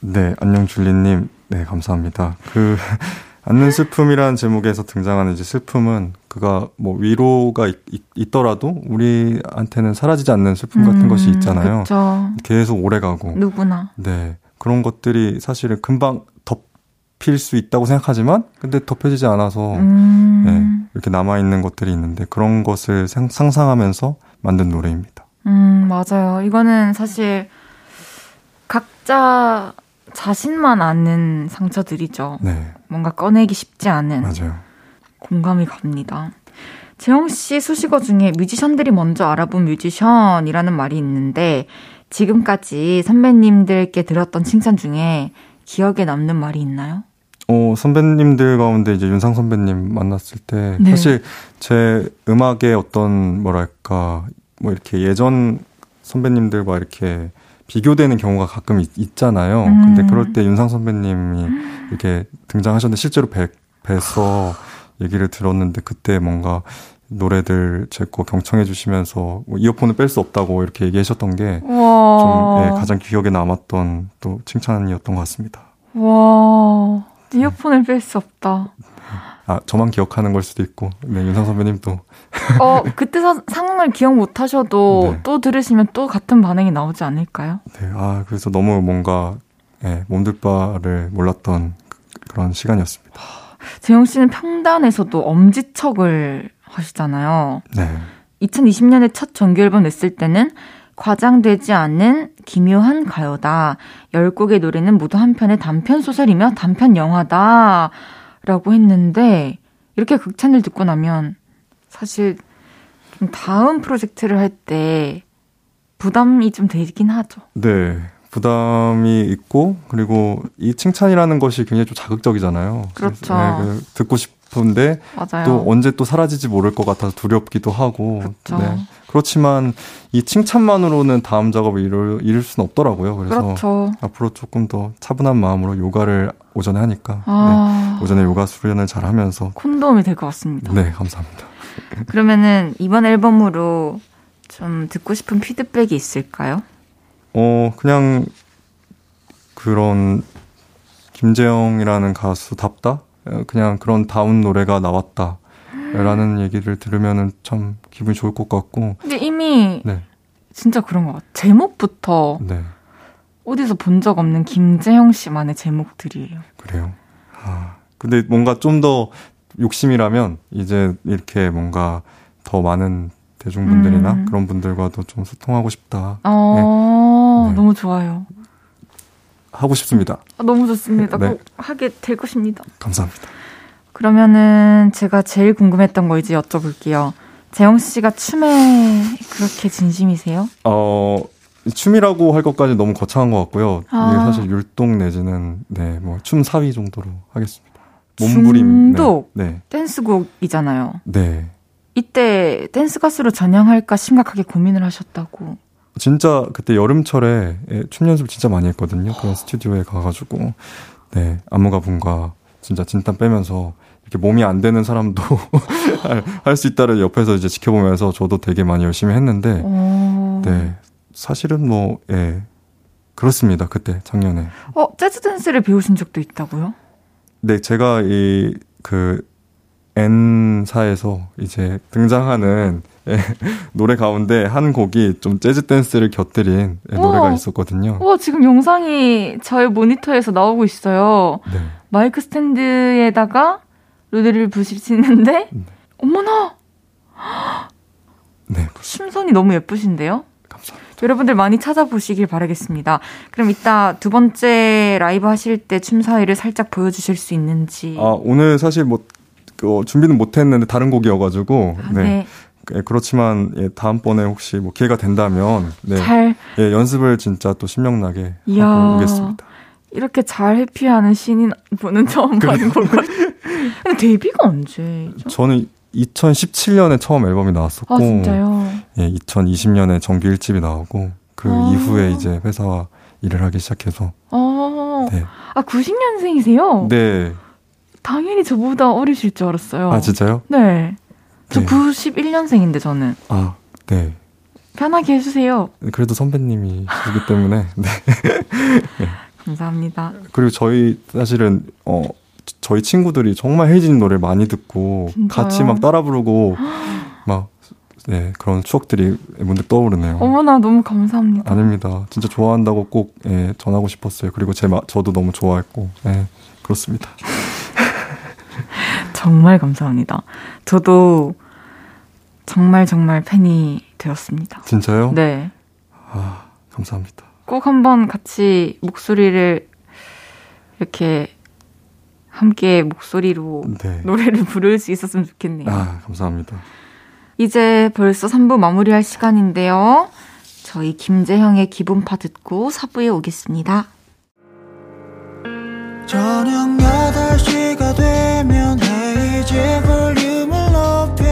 네, 안녕 줄리님. 네, 감사합니다. 그, 않는 슬픔이라는 제목에서 등장하는 이제 슬픔은 그가 뭐 위로가 있, 더라도 우리한테는 사라지지 않는 슬픔 같은 음, 것이 있잖아요. 그쵸. 계속 오래 가고. 누구나. 네. 그런 것들이 사실은 금방 덮일 수 있다고 생각하지만 근데 덮여지지 않아서 음, 네, 이렇게 남아 있는 것들이 있는데 그런 것을 상, 상상하면서 만든 노래입니다. 음, 맞아요. 이거는 사실 각자 자신만 아는 상처들이죠. 네. 뭔가 꺼내기 쉽지 않은 맞아요. 공감이 갑니다. 재영 씨 수식어 중에 뮤지션들이 먼저 알아본 뮤지션이라는 말이 있는데 지금까지 선배님들께 들었던 칭찬 중에 기억에 남는 말이 있나요? 어, 선배님들 가운데 이제 윤상 선배님 만났을 때 네. 사실 제 음악의 어떤 뭐랄까 뭐 이렇게 예전 선배님들과 이렇게 비교되는 경우가 가끔 있, 잖아요 음. 근데 그럴 때 윤상 선배님이 이렇게 등장하셨는데 실제로 뵈, 뵈서 얘기를 들었는데 그때 뭔가 노래들 제 거 경청해 주시면서 뭐 이어폰을 뺄 수 없다고 이렇게 얘기하셨던 게좀 와, 예, 가장 기억에 남았던 또 칭찬이었던 것 같습니다. 와, 이어폰을 뺄수 없다. 아 저만 기억하는 걸 수도 있고 네 윤상 선배님도 어, 그때 사- 상황을 기억 못 하셔도 네. 또 들으시면 또 같은 반응이 나오지 않을까요? 네, 아, 그래서 너무 뭔가, 예, 몸둘 바를 몰랐던 그- 그런 시간이었습니다. 재영 씨는 평단에서도 엄지척을 하시잖아요. 네. 2020년에 첫 정규 앨범 냈을 때는 과장되지 않는 기묘한 가요다. 10곡의 노래는 모두 한 편의 단편 소설이며 단편 영화다. 라고 했는데, 이렇게 극찬을 듣고 나면, 사실, 좀 다음 프로젝트를 할 때, 부담이 좀 되긴 하죠. 네. 부담이 있고, 그리고 이 칭찬이라는 것이 굉장히 좀 자극적이잖아요. 그렇죠. 네, 그 듣고 싶 은데, 맞아요. 또 언제 또 사라질지 모를 것 같아서 두렵기도 하고. 그렇죠. 네. 그렇지만 이 칭찬만으로는 다음 작업을 이룰, 이룰 수는 없더라고요. 그래서 그렇죠. 앞으로 조금 더 차분한 마음으로 요가를 오전에 하니까. 아, 네. 오전에 요가 수련을 잘 하면서. 콘돔이 될 것 같습니다. 네, 감사합니다. 그러면은 이번 앨범으로 좀 듣고 싶은 피드백이 있을까요? 어, 그냥 그런 김재영이라는 가수답다? 어, 그냥 그런 다운 노래가 나왔다. 라는 얘기를 들으면은 참 기분이 좋을 것 같고, 근데 이미 네, 진짜 그런 것 같아요. 제목부터 네, 어디서 본 적 없는 김재형 씨만의 제목들이에요. 그래요. 아, 근데 뭔가 좀 더 욕심이라면 이제 이렇게 뭔가 더 많은 대중분들이나 음. 그런 분들과도 좀 소통하고 싶다. 어, 네. 너무 좋아요. 하고 싶습니다. 아, 너무 좋습니다. 네. 꼭 하게 될 것입니다. 감사합니다. 그러면은 제가 제일 궁금했던 거 이제 여쭤볼게요. 재영 씨가 춤에 그렇게 진심이세요? 어, 춤이라고 할 것까지 너무 거창한 것 같고요. 아. 이게 사실 율동 내지는 네, 뭐 춤 사위 정도로 하겠습니다. 몸부림. 도 네. 네. 댄스곡이잖아요. 네. 이때 댄스 가수로 전향할까 심각하게 고민을 하셨다고. 진짜 그때 여름철에 예, 춤 연습 진짜 많이 했거든요. 그런 스튜디오에 가가지고 네 안무가 분과 진짜 진땀 빼면서 이렇게 몸이 안 되는 사람도 할 수 있다를 옆에서 이제 지켜보면서 저도 되게 많이 열심히 했는데 오. 네 사실은 뭐 예. 그렇습니다. 그때 작년에. 어, 재즈 댄스를 배우신 적도 있다고요? 네, 제가 이 그 N사에서 이제 등장하는 예, 노래 가운데 한 곡이 좀 재즈 댄스를 곁들인 예, 노래가 있었거든요. 와, 지금 영상이 저의 모니터에서 나오고 있어요. 네. 마이크 스탠드에다가 노래를 부시는데, 네. 어머나! 네. 춤선이 너무 예쁘신데요? 감사합니다. 여러분들 많이 찾아보시길 바라겠습니다. 그럼 이따 두 번째 라이브 하실 때 춤 사위를 살짝 보여주실 수 있는지. 아, 오늘 사실 뭐 그, 준비는 못했는데 다른 곡이어가지고 아, 네. 네. 예, 그렇지만 예, 다음번에 혹시 뭐 기회가 된다면 네. 잘 예, 연습을 진짜 또 신명나게 이야, 하고 오겠습니다. 이렇게 잘 회피하는 신인 분은 처음 봐는 것 같아요. 근데 데뷔가 언제죠? 저는 2017년에 처음 앨범이 나왔었고, 아, 진짜요? 예, 2020년에 정규 1집이 나오고 그 아. 이후에 이제 회사와 일을 하기 시작해서. 아, 네. 아 90년생이세요? 네. 당연히 저보다 어리실 줄 알았어요. 아, 진짜요? 네. 저 네. 91년생인데 저는. 아, 네. 편하게 해주세요. 그래도 선배님이시기 때문에. 네. 네. 감사합니다. 그리고 저희 사실은 어 저희 친구들이 정말 헤이진 노래를 많이 듣고 진짜요? 같이 막 따라 부르고 막 네, 그런 추억들이 문득 떠오르네요. 어머나 너무 감사합니다. 아닙니다. 진짜 좋아한다고 꼭 예, 전하고 싶었어요. 그리고 제 마, 저도 너무 좋아했고 예, 그렇습니다. 정말 감사합니다. 저도 정말 정말 팬이 되었습니다. 진짜요? 네. 아, 감사합니다. 꼭 한번 같이 목소리를 이렇게 함께 목소리로 네. 노래를 부를 수 있었으면 좋겠네요. 아, 감사합니다. 이제 벌써 3부 마무리할 시간인데요. 저희 김재형의 기본파 듣고 4부에 오겠습니다. 저녁 8시가 되면 헤이즈 볼륨을 높여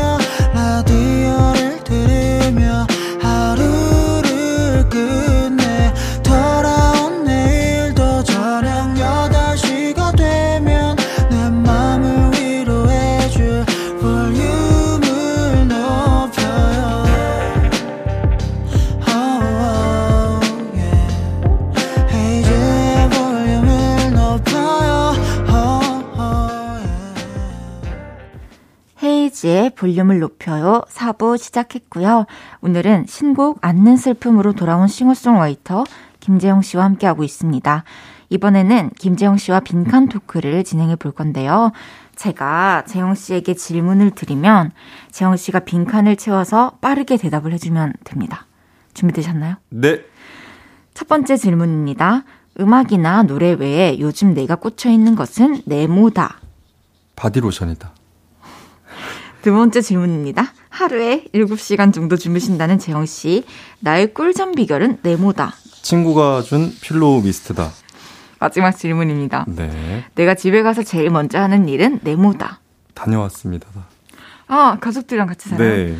헤이즈의 볼륨을 높여요 4부 시작했고요. 오늘은 신곡 않는 슬픔으로 돌아온 싱어송라이터 김재영 씨와 함께하고 있습니다. 이번에는 김재영 씨와 빈칸 토크를 진행해 볼 건데요. 제가 재영 씨에게 질문을 드리면 재영 씨가 빈칸을 채워서 빠르게 대답을 해주면 됩니다. 준비되셨나요? 네. 첫 번째 질문입니다. 음악이나 노래 외에 요즘 내가 꽂혀 있는 것은 네모다. 바디로션이다. 두 번째 질문입니다. 하루에 7시간 정도 주무신다는 재영 씨. 나의 꿀잠 비결은 네모다. 친구가 준 pillow mist다. 마지막 질문입니다. 네. 내가 집에 가서 제일 먼저 하는 일은 네모다. 다녀왔습니다. 아, 가족들이랑 같이 살아요? 네.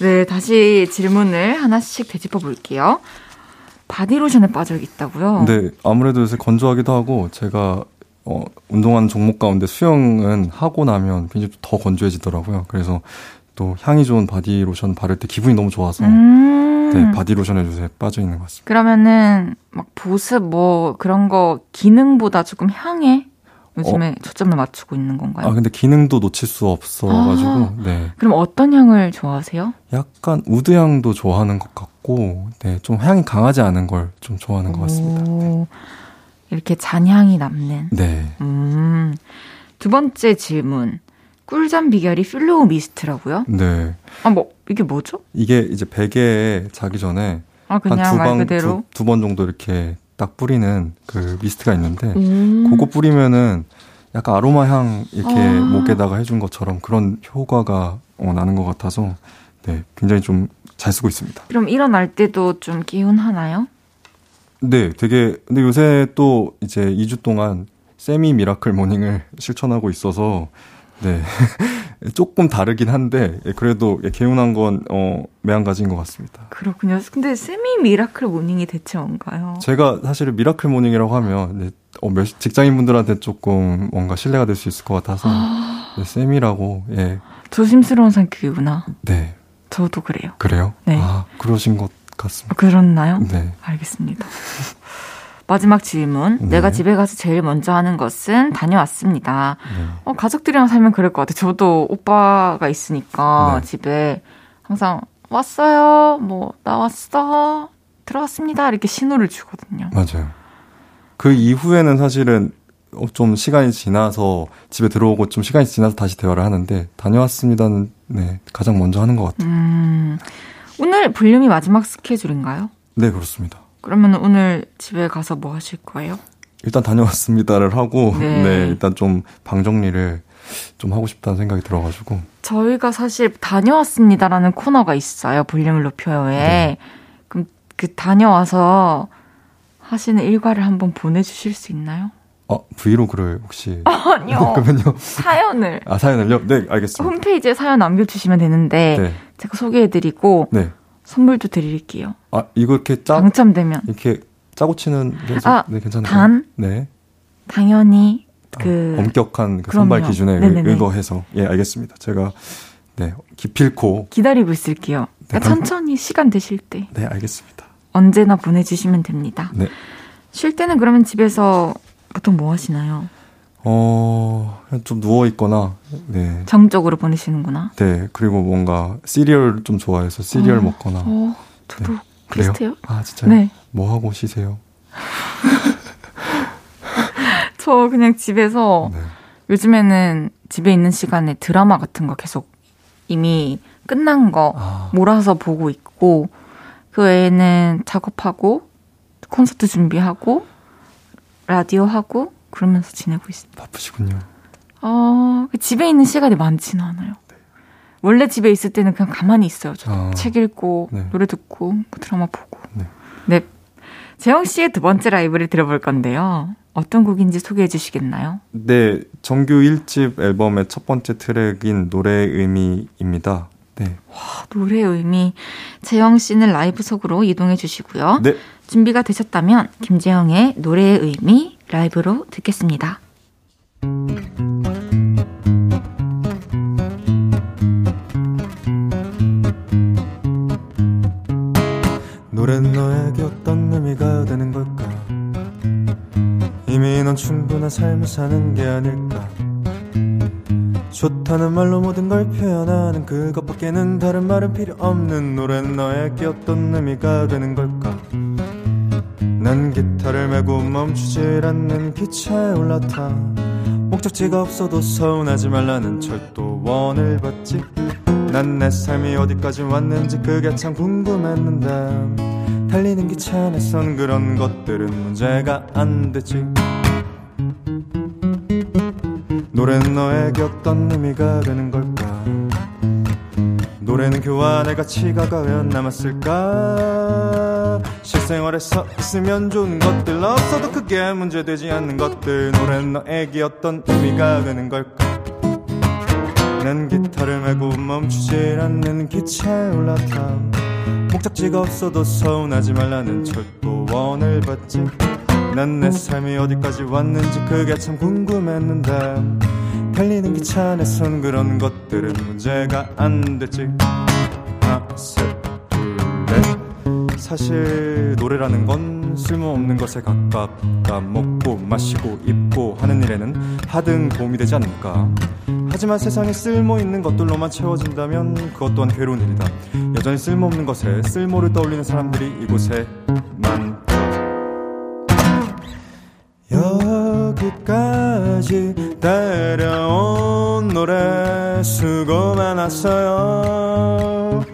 네, 다시 질문을 하나씩 되짚어 볼게요. 바디로션에 빠져 있다고요? 네, 아무래도 요새 건조하기도 하고 제가 어, 운동하는 종목 가운데 수영은 하고 나면 굉장히 더 건조해지더라고요. 그래서 또 향이 좋은 바디 로션 바를 때 기분이 너무 좋아서 음. 네, 바디 로션에 요새 빠져 있는 것 같습니다. 그러면은 막 보습 뭐 그런 거 기능보다 조금 향에 요즘에 초점을 맞추고 있는 건가요? 아, 근데 기능도 놓칠 수 없어가지고, 아. 네. 그럼 어떤 향을 좋아하세요? 약간 wood 향도 좋아하는 것 같고, 네, 좀 향이 강하지 않은 걸 좀 좋아하는 것 같습니다. 네. 오, 이렇게 잔향이 남는. 네. 음. 두 번째 질문. 꿀잠 비결이 pillow mist라고요? 네. 아, 뭐, 이게 뭐죠? 이게 이제 베개에 자기 전에 아, 그냥 한두말 방, 그대로? 두, 두 번 정도 이렇게 딱 뿌리는 그 mist가 있는데, 음. 그거 뿌리면은 약간 아로마 향 이렇게 아. 목에다가 해준 것처럼 그런 효과가 어, 나는 것 같아서 네, 굉장히 좀 잘 쓰고 있습니다. 그럼 일어날 때도 좀 개운하나요? 네, 되게 근데 요새 또 이제 2주 동안 semi miracle morning을 실천하고 있어서 네. 조금 다르긴 한데 예, 그래도 예, 개운한 건 어, 매한가지인 것 같습니다. 그렇군요. 근데 semi miracle morning이 대체 뭔가요? 제가 사실은 miracle morning이라고 하면 네, 어, 직장인분들한테 조금 뭔가 실례가 될 수 있을 것 같아서 아... 네, semi라고 예. 조심스러운 성격이구나. 네. 저도 그래요. 그래요? 네. 아, 그러신 것 같습니다. 그렇나요? 네. 알겠습니다. 마지막 질문. 네. 내가 집에 가서 제일 먼저 하는 것은 다녀왔습니다. 네. 어, 가족들이랑 살면 그럴 것 같아요. 저도 오빠가 있으니까 네. 집에 항상 왔어요. 뭐, 나왔어. 들어왔습니다. 이렇게 신호를 주거든요. 맞아요. 그 이후에는 사실은 좀 시간이 지나서 집에 들어오고 좀 시간이 지나서 다시 대화를 하는데 다녀왔습니다는 네, 가장 먼저 하는 것 같아요. 음, 오늘 볼륨이 마지막 스케줄인가요? 네, 그렇습니다. 그러면 오늘 집에 가서 뭐 하실 거예요? 일단 다녀왔습니다를 하고 네, 네 일단 좀 방 정리를 좀 하고 싶다는 생각이 들어가지고 저희가 사실 다녀왔습니다라는 코너가 있어요 볼륨을 높여요에 네. 그럼 그 다녀와서 하시는 일과를 한번 보내주실 수 있나요? 어 브이로그를 혹시 아니요 그러면요 사연을 아 사연을요? 네 알겠습니다 홈페이지에 사연 남겨주시면 되는데 네. 제가 소개해드리고 네. 선물도 드릴게요. 아, 이거 이렇게 짜 당첨되면 이렇게 짜고 치는 게 아, 네, 괜찮아요. 단 네. 당연히 아, 그 아, 엄격한 그 선발 기준에 네네네. 의거해서 예, 알겠습니다. 제가 네, 기필코 기다리고 있을게요. 네, 그러니까 천천히 시간 되실 때. 네, 알겠습니다. 언제나 보내 주시면 됩니다. 네. 쉴 때는 그러면 집에서 보통 뭐 하시나요? 어, 좀 누워있거나, 네. 정적으로 보내시는구나. 네, 그리고 뭔가 시리얼 좀 좋아해서 시리얼 어, 먹거나. 어, 저도 네. 그래요? 비슷해요. 아, 진짜요? 네. 뭐 하고 쉬세요? 저 그냥 집에서 네. 요즘에는 집에 있는 시간에 드라마 같은 거 계속 이미 끝난 거 아. 몰아서 보고 있고, 그 외에는 작업하고, 콘서트 준비하고, 라디오 하고, 그러면서 지내고 있습니다. 바쁘시군요. 어, 집에 있는 시간이 많지는 않아요. 네. 원래 집에 있을 때는 그냥 가만히 있어요. 아, 책 읽고, 네. 노래 듣고, 뭐 드라마 보고. 네. 네. 재영 씨의 두 번째 라이브를 들어볼 건데요. 어떤 곡인지 소개해 주시겠나요? 네, 정규 1집 앨범의 첫 번째 트랙인 노래의 의미입니다. 네. 와, 노래의 의미. 재영 씨는 라이브 속으로 이동해 주시고요. 네. 준비가 되셨다면 김재영의 노래의 의미 라이브로 듣겠습니다. 노래는 너에게 어떤 의미가 되는 걸까? 이미 넌 충분한 삶을 사는 게 아닐까? 좋다는 말로 모든 걸 표현하는 그것밖에는 다른 말은 필요 없는 노래는 너에게 어떤 의미가 되는 걸까 난 기타를 메고 멈추질 않는 기차에 올라타. 목적지가 없어도 서운하지 말라는 철도원을 봤지. 난 내 삶이 어디까지 왔는지 그게 참 궁금했는데. 달리는 기차 안에선 그런 것들은 문제가 안 되지. 노래는 너에게 어떤 의미가 되는 걸 까 노래는 교환의 가치가 과연 남았을까? 실생활에서 있으면 좋은 것들 없어도 크게 문제되지 않는 것들. 노래는 너에게 어떤 의미가 되는 걸까? 난 기타를 메고 멈추질 않는 기차에 올라타 목적지가 없어도 서운하지 말라는 철도원을 봤지. 난 내 삶이 어디까지 왔는지 그게 참 궁금했는데 달리는 기차 안에선 그런 것들은 문제가 안 됐지. 하나 셋둘넷 사실 노래라는 건 쓸모없는 것에 가깝다. 먹고 마시고 입고 하는 일에는 하등 도움이 되지 않을까. 하지만 세상에 쓸모 있는 것들로만 채워진다면 그것 또한 괴로운 일이다. 여전히 쓸모없는 것에 쓸모를 떠올리는 사람들이 이곳에 많 다 여기까지 따라온 노래 수고 많았어요.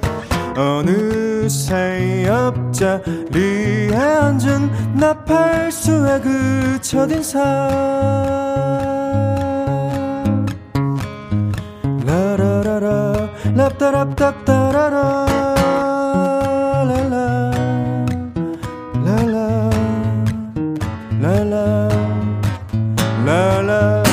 어느새 옆자리에 앉은 나팔수의 그 첫인상 라라라라 랍다 김재 형의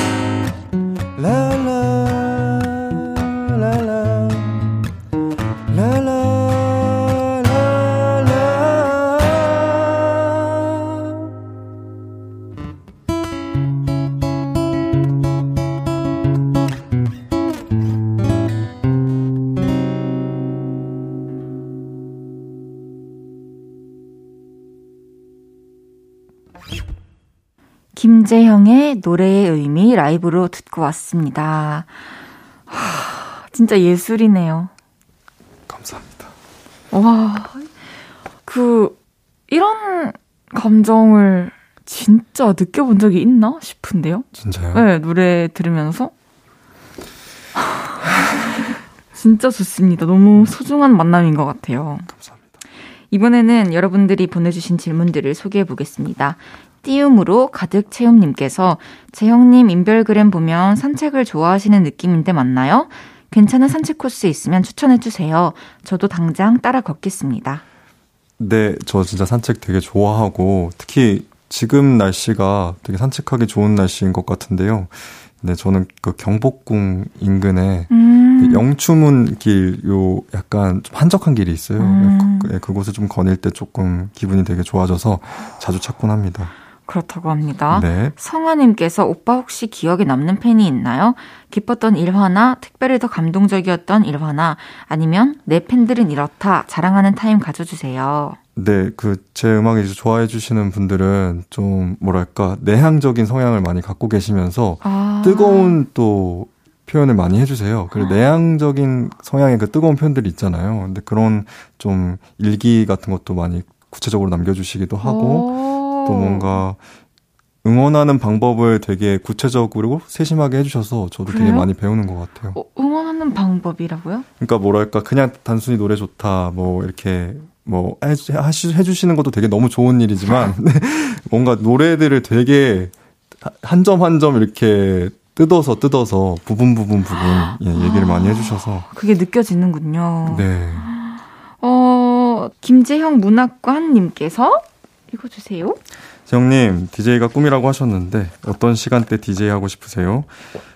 노래의 의미 라이브로 듣고 왔습니다. 하, 진짜 예술이네요. 감사합니다. 와, 그, 이런 감정을 진짜 느껴본 적이 있나 싶은데요? 진짜요? 네, 노래 들으면서. 진짜 좋습니다. 너무 소중한 만남인 것 같아요. 감사합니다. 이번에는 여러분들이 보내주신 질문들을 소개해 보겠습니다. 띄움으로 가득 채움님께서 재형님 인별그램 보면 산책을 좋아하시는 느낌인데 맞나요? 괜찮은 산책 코스 있으면 추천해 주세요. 저도 당장 따라 걷겠습니다. 네, 저 진짜 산책 되게 좋아하고 특히 지금 날씨가 되게 산책하기 좋은 날씨인 것 같은데요. 네, 저는 그 경복궁 인근에 음. 영추문 길, 요 약간 좀 한적한 길이 있어요. 음. 그, 네, 그곳을 좀 거닐 때 조금 기분이 되게 좋아져서 자주 찾곤 합니다. 그렇다고 합니다. 네. 성아님께서 오빠 혹시 기억에 남는 팬이 있나요? 기뻤던 일화나 특별히 더 감동적이었던 일화나 아니면 내 팬들은 이렇다 자랑하는 타임 가져주세요. 네, 그제 이제 좋아해 주시는 분들은 좀 뭐랄까 내향적인 성향을 많이 갖고 계시면서 아. 뜨거운 또 표현을 많이 해주세요. 그리고 아. 내향적인 성향의 그 뜨거운 표현들이 있잖아요. 근데 그런 좀 일기 같은 것도 많이 구체적으로 남겨주시기도 하고. 또 뭔가 응원하는 방법을 되게 구체적으로 세심하게 해주셔서 저도 그래요? 되게 많이 배우는 것 같아요. 어, 응원하는 방법이라고요? 그러니까 뭐랄까 그냥 단순히 노래 좋다 뭐 이렇게 뭐 해주, 해주시는 것도 되게 너무 좋은 일이지만 뭔가 노래들을 되게 한 점 한 점 이렇게 뜯어서 뜯어서 부분 부분 부분 예, 얘기를 많이 해주셔서 그게 느껴지는군요. 네. 어 김재형 문학관님께서 읽어주세요. 재영님, DJ가 꿈이라고 하셨는데 어떤 시간대 DJ 하고 싶으세요?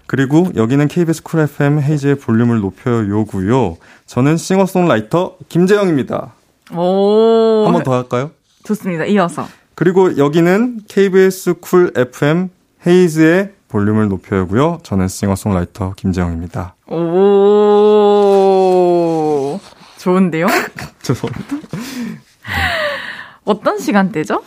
그리고 여기는 KBS 쿨 FM 헤이즈의 볼륨을 높여요고요. 저는 싱어송라이터 김재영입니다. 오. 한 번 더 할까요? 좋습니다. 이어서. 그리고 여기는 KBS 쿨 FM 헤이즈의 볼륨을 높여요고요. 저는 싱어송라이터 김재영입니다. 오. 좋은데요? 죄송합니다. 어떤 시간대죠?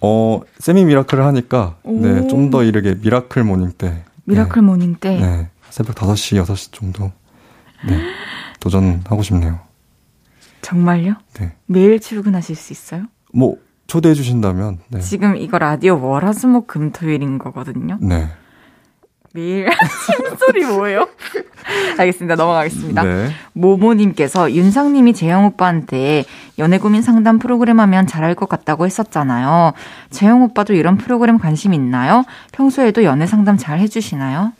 어, semi miracle을 하니까, 네, 좀 더 이르게 miracle morning 때. miracle 네, morning 때? 네. 새벽 5시, 6시 정도. 네. 도전하고 싶네요. 정말요? 네. 매일 출근하실 수 있어요? 뭐, 초대해 주신다면, 네. 지금 이거 라디오 월화수목 금토일인 거거든요. 네. 매일 침소리 뭐예요? 알겠습니다. 넘어가겠습니다. 네. 모모님께서 윤상님이 재영 오빠한테 연애 고민 상담 프로그램 하면 잘할 것 같다고 했었잖아요. 재영 오빠도 이런 프로그램 관심 있나요? 평소에도 연애 상담 잘 해주시나요?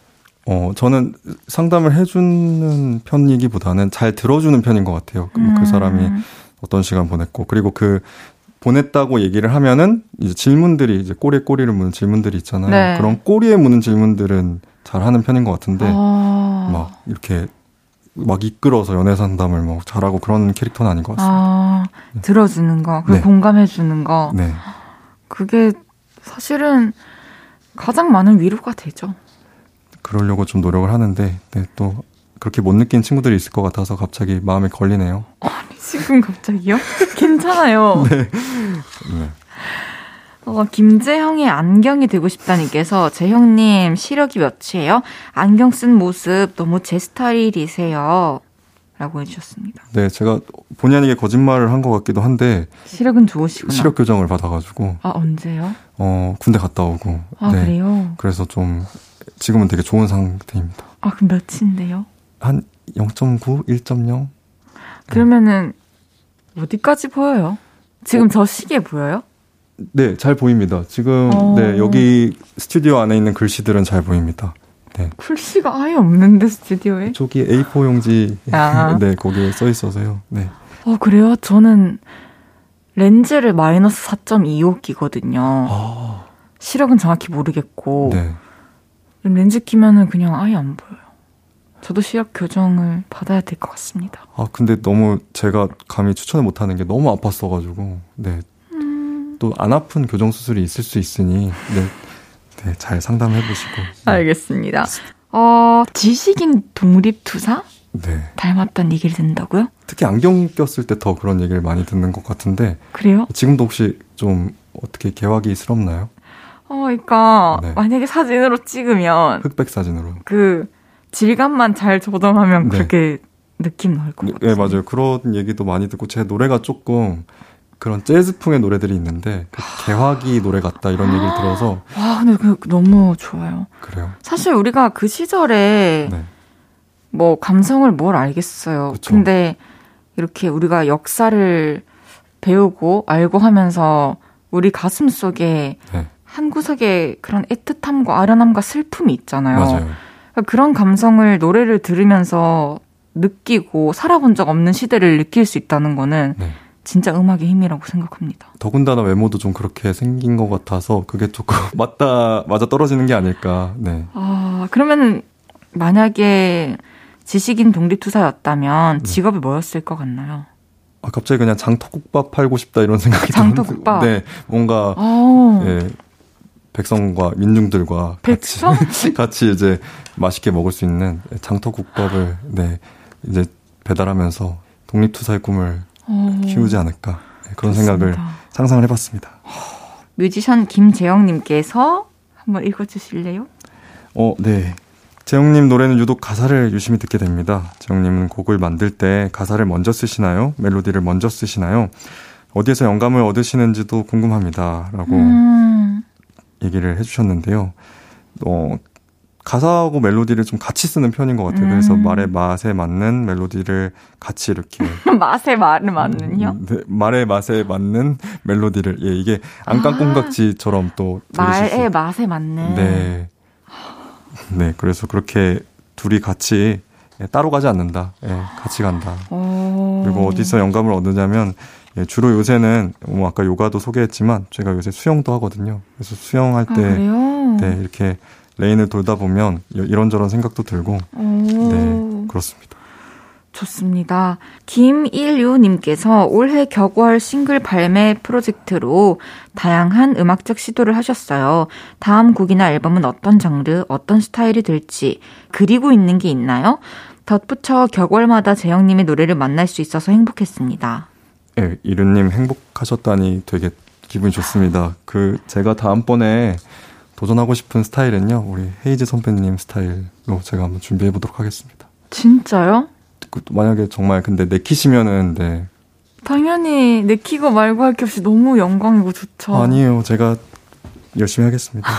어, 저는 상담을 해주는 편이기보다는 잘 들어주는 편인 것 같아요. 그, 음. 그 사람이 어떤 시간 보냈고, 그리고 그 보냈다고 얘기를 하면은 이제 질문들이 이제 꼬리에 꼬리를 무는 질문들이 있잖아요. 네. 그런 꼬리에 무는 질문들은 잘 하는 편인 것 같은데 아... 막 이렇게 막 이끌어서 연애 상담을 뭐 잘하고 그런 캐릭터는 아닌 것 같습니다. 아, 네. 들어주는 거, 그리고 네. 공감해주는 거. 네. 그게 사실은 가장 많은 위로가 되죠. 그러려고 좀 노력을 하는데, 네, 또 그렇게 못 느낀 친구들이 있을 것 같아서 갑자기 마음에 걸리네요. 아니, 지금 갑자기요? 괜찮아요. 네. 네. 어, 김재형의 안경이 되고 싶다님께서 재형님 시력이 몇이에요? 안경 쓴 모습 너무 제 스타일이세요. 라고 해주셨습니다. 네, 제가 본의 아니게 거짓말을 한 것 같기도 한데 시력은 좋으시구나. 시력 교정을 받아가지고 아 언제요? 어 군대 갔다 오고 아 네. 그래요? 그래서 좀 지금은 되게 좋은 상태입니다. 아 그럼 몇인데요? 한 0.9, 1.0. 그러면은 어디까지 보여요? 지금 어? 저 시계 보여요? 네, 잘 보입니다. 지금 어... 네 여기 스튜디오 안에 있는 글씨들은 잘 보입니다. 네. 글씨가 아예 없는데 스튜디오에? 저기 A4 용지 아. 네 거기에 써 있어서요. 네. 어 그래요? 저는 렌즈를 마이너스 4.25 끼거든요. 아. 시력은 정확히 모르겠고 네. 렌즈 끼면은 그냥 아예 안 보여요. 저도 시력 교정을 받아야 될 것 같습니다. 아 근데 너무 제가 감히 추천을 못하는 게 너무 아팠어가지고 네. 음... 또안 아픈 교정 수술이 있을 수 있으니 네. 네, 잘 상담해 보시고. 네. 알겠습니다. 어, 지식인 독립 투사? 네. 닮았다는 얘기를 듣는다고요? 특히 안경 꼈을 때 더 그런 얘기를 많이 듣는 것 같은데. 그래요? 지금도 혹시 좀 어떻게 개화기스럽나요? 어, 그러니까 네. 만약에 사진으로 찍으면 흑백 사진으로 그 질감만 잘 조정하면 네. 그렇게 느낌 나올 것 같아요. 네, 맞아요. 그런 얘기도 많이 듣고 제 노래가 조금 그런 재즈풍의 노래들이 있는데 그 개화기 노래 같다 이런 얘기를 들어서 와 근데 그 너무 좋아요. 그래요. 사실 우리가 그 시절에 네. 뭐 감성을 뭘 알겠어요. 그쵸. 근데 이렇게 우리가 역사를 배우고 알고 하면서 우리 가슴 속에 네. 한 구석에 그런 애틋함과 아련함과 슬픔이 있잖아요. 맞아요. 그러니까 그런 감성을 노래를 들으면서 느끼고 살아본 적 없는 시대를 느낄 수 있다는 거는 네. 진짜 음악의 힘이라고 생각합니다. 더군다나 외모도 좀 그렇게 생긴 것 같아서 그게 조금 맞다 맞아 떨어지는 게 아닐까. 네. 아 그러면 만약에 지식인 독립투사였다면 네. 직업이 뭐였을 것 같나요? 아 갑자기 그냥 장터국밥 팔고 싶다 이런 생각이 장터국밥. 네, 뭔가 어. 예, 백성과 민중들과 백성? 같이, 같이 이제 맛있게 먹을 수 있는 장터국밥을 네 이제 배달하면서 독립투사의 꿈을 어. 키우지 않을까 네, 그런 좋습니다. 생각을 상상을 해봤습니다. 뮤지션 김재영님께서 한번 읽어주실래요? 어, 네. 재영님 노래는 유독 가사를 유심히 듣게 됩니다. 재영님은 곡을 만들 때 가사를 먼저 쓰시나요? 멜로디를 먼저 쓰시나요? 어디에서 영감을 얻으시는지도 궁금합니다. 라고 음. 얘기를 해주셨는데요. 어, 가사하고 멜로디를 좀 같이 쓰는 편인 것 같아요. 음. 그래서 말의 맛에 맞는 멜로디를 같이 이렇게 맛에 말을 맞는요? 음, 네, 말의 맛에 맞는 멜로디를 예 이게 안깡꽁각지처럼 또 말의 맛에 맞는 네. 네, 그래서 그렇게 둘이 같이 예, 따로 가지 않는다. 예, 같이 간다. 오. 그리고 어디서 영감을 얻느냐면 예, 주로 요새는 뭐 아까 요가도 소개했지만 제가 요새 수영도 하거든요. 그래서 수영할 아, 때 아, 네, 이렇게 레인을 돌다 보면 이런저런 생각도 들고 오. 네 그렇습니다. 좋습니다. 김일유님께서 올해 격월 싱글 발매 프로젝트로 다양한 음악적 시도를 하셨어요. 다음 곡이나 앨범은 어떤 장르, 어떤 스타일이 될지 그리고 있는 게 있나요? 덧붙여 격월마다 재영님의 노래를 만날 수 있어서 행복했습니다. 네, 이르님 행복하셨다니 되게 기분이 좋습니다. 그 제가 다음번에 도전하고 싶은 스타일은요, 우리 헤이즈 선배님 스타일로 제가 한번 준비해 보도록 하겠습니다. 진짜요? 그, 만약에 정말 근데 내키시면은, 네. 당연히 내키고 말고 할 게 없이 너무 영광이고 좋죠. 아니에요. 제가 열심히 하겠습니다. 아,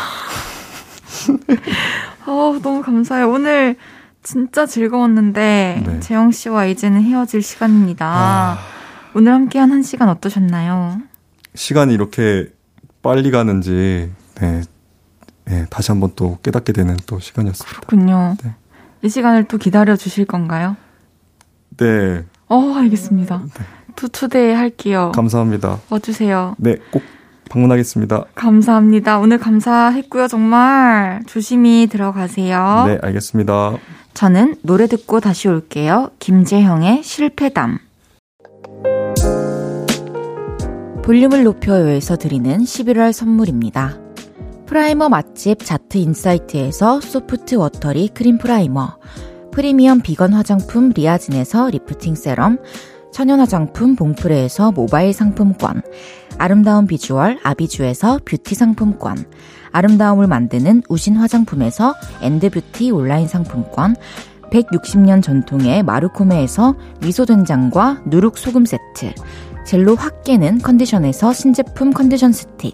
너무 감사해요. 오늘 진짜 즐거웠는데, 네. 재영 씨와 이제는 헤어질 시간입니다. 아... 오늘 함께한 한 시간 어떠셨나요? 시간이 이렇게 빨리 가는지, 네, 네, 다시 한번 또 깨닫게 되는 또 시간이었습니다. 그렇군요. 네. 이 시간을 또 기다려 주실 건가요? 네. 어, 알겠습니다. 네. 투투데이 할게요. 감사합니다. 와주세요. 네, 꼭 방문하겠습니다. 감사합니다. 오늘 감사했고요. 정말 조심히 들어가세요. 네, 알겠습니다. 저는 노래 듣고 다시 올게요. 김재형의 실패담. 볼륨을 높여요에서 드리는 11월 선물입니다. primer 맛집 자트 인사이트에서 soft watery cream primer, 프리미엄 비건 화장품 리아진에서 lifting serum, 천연 화장품 봉프레에서 모바일 상품권, 아름다운 비주얼 아비주에서 뷰티 상품권, 아름다움을 만드는 우신 화장품에서 엔드뷰티 온라인 상품권, 160년 전통의 마르코메에서 미소된장과 누룩소금 세트, 젤로 확 깨는 컨디션에서 신제품 컨디션 스틱,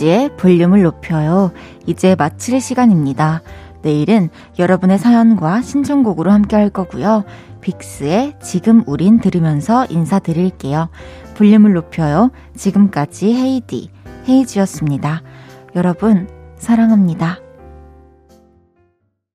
헤이지의 볼륨을 높여요. 이제 마칠 시간입니다. 내일은 여러분의 사연과 신청곡으로 함께 할 거고요. 빅스의 지금 우린 들으면서 인사드릴게요. 볼륨을 높여요. 지금까지 헤이디, 헤이지였습니다. 여러분, 사랑합니다.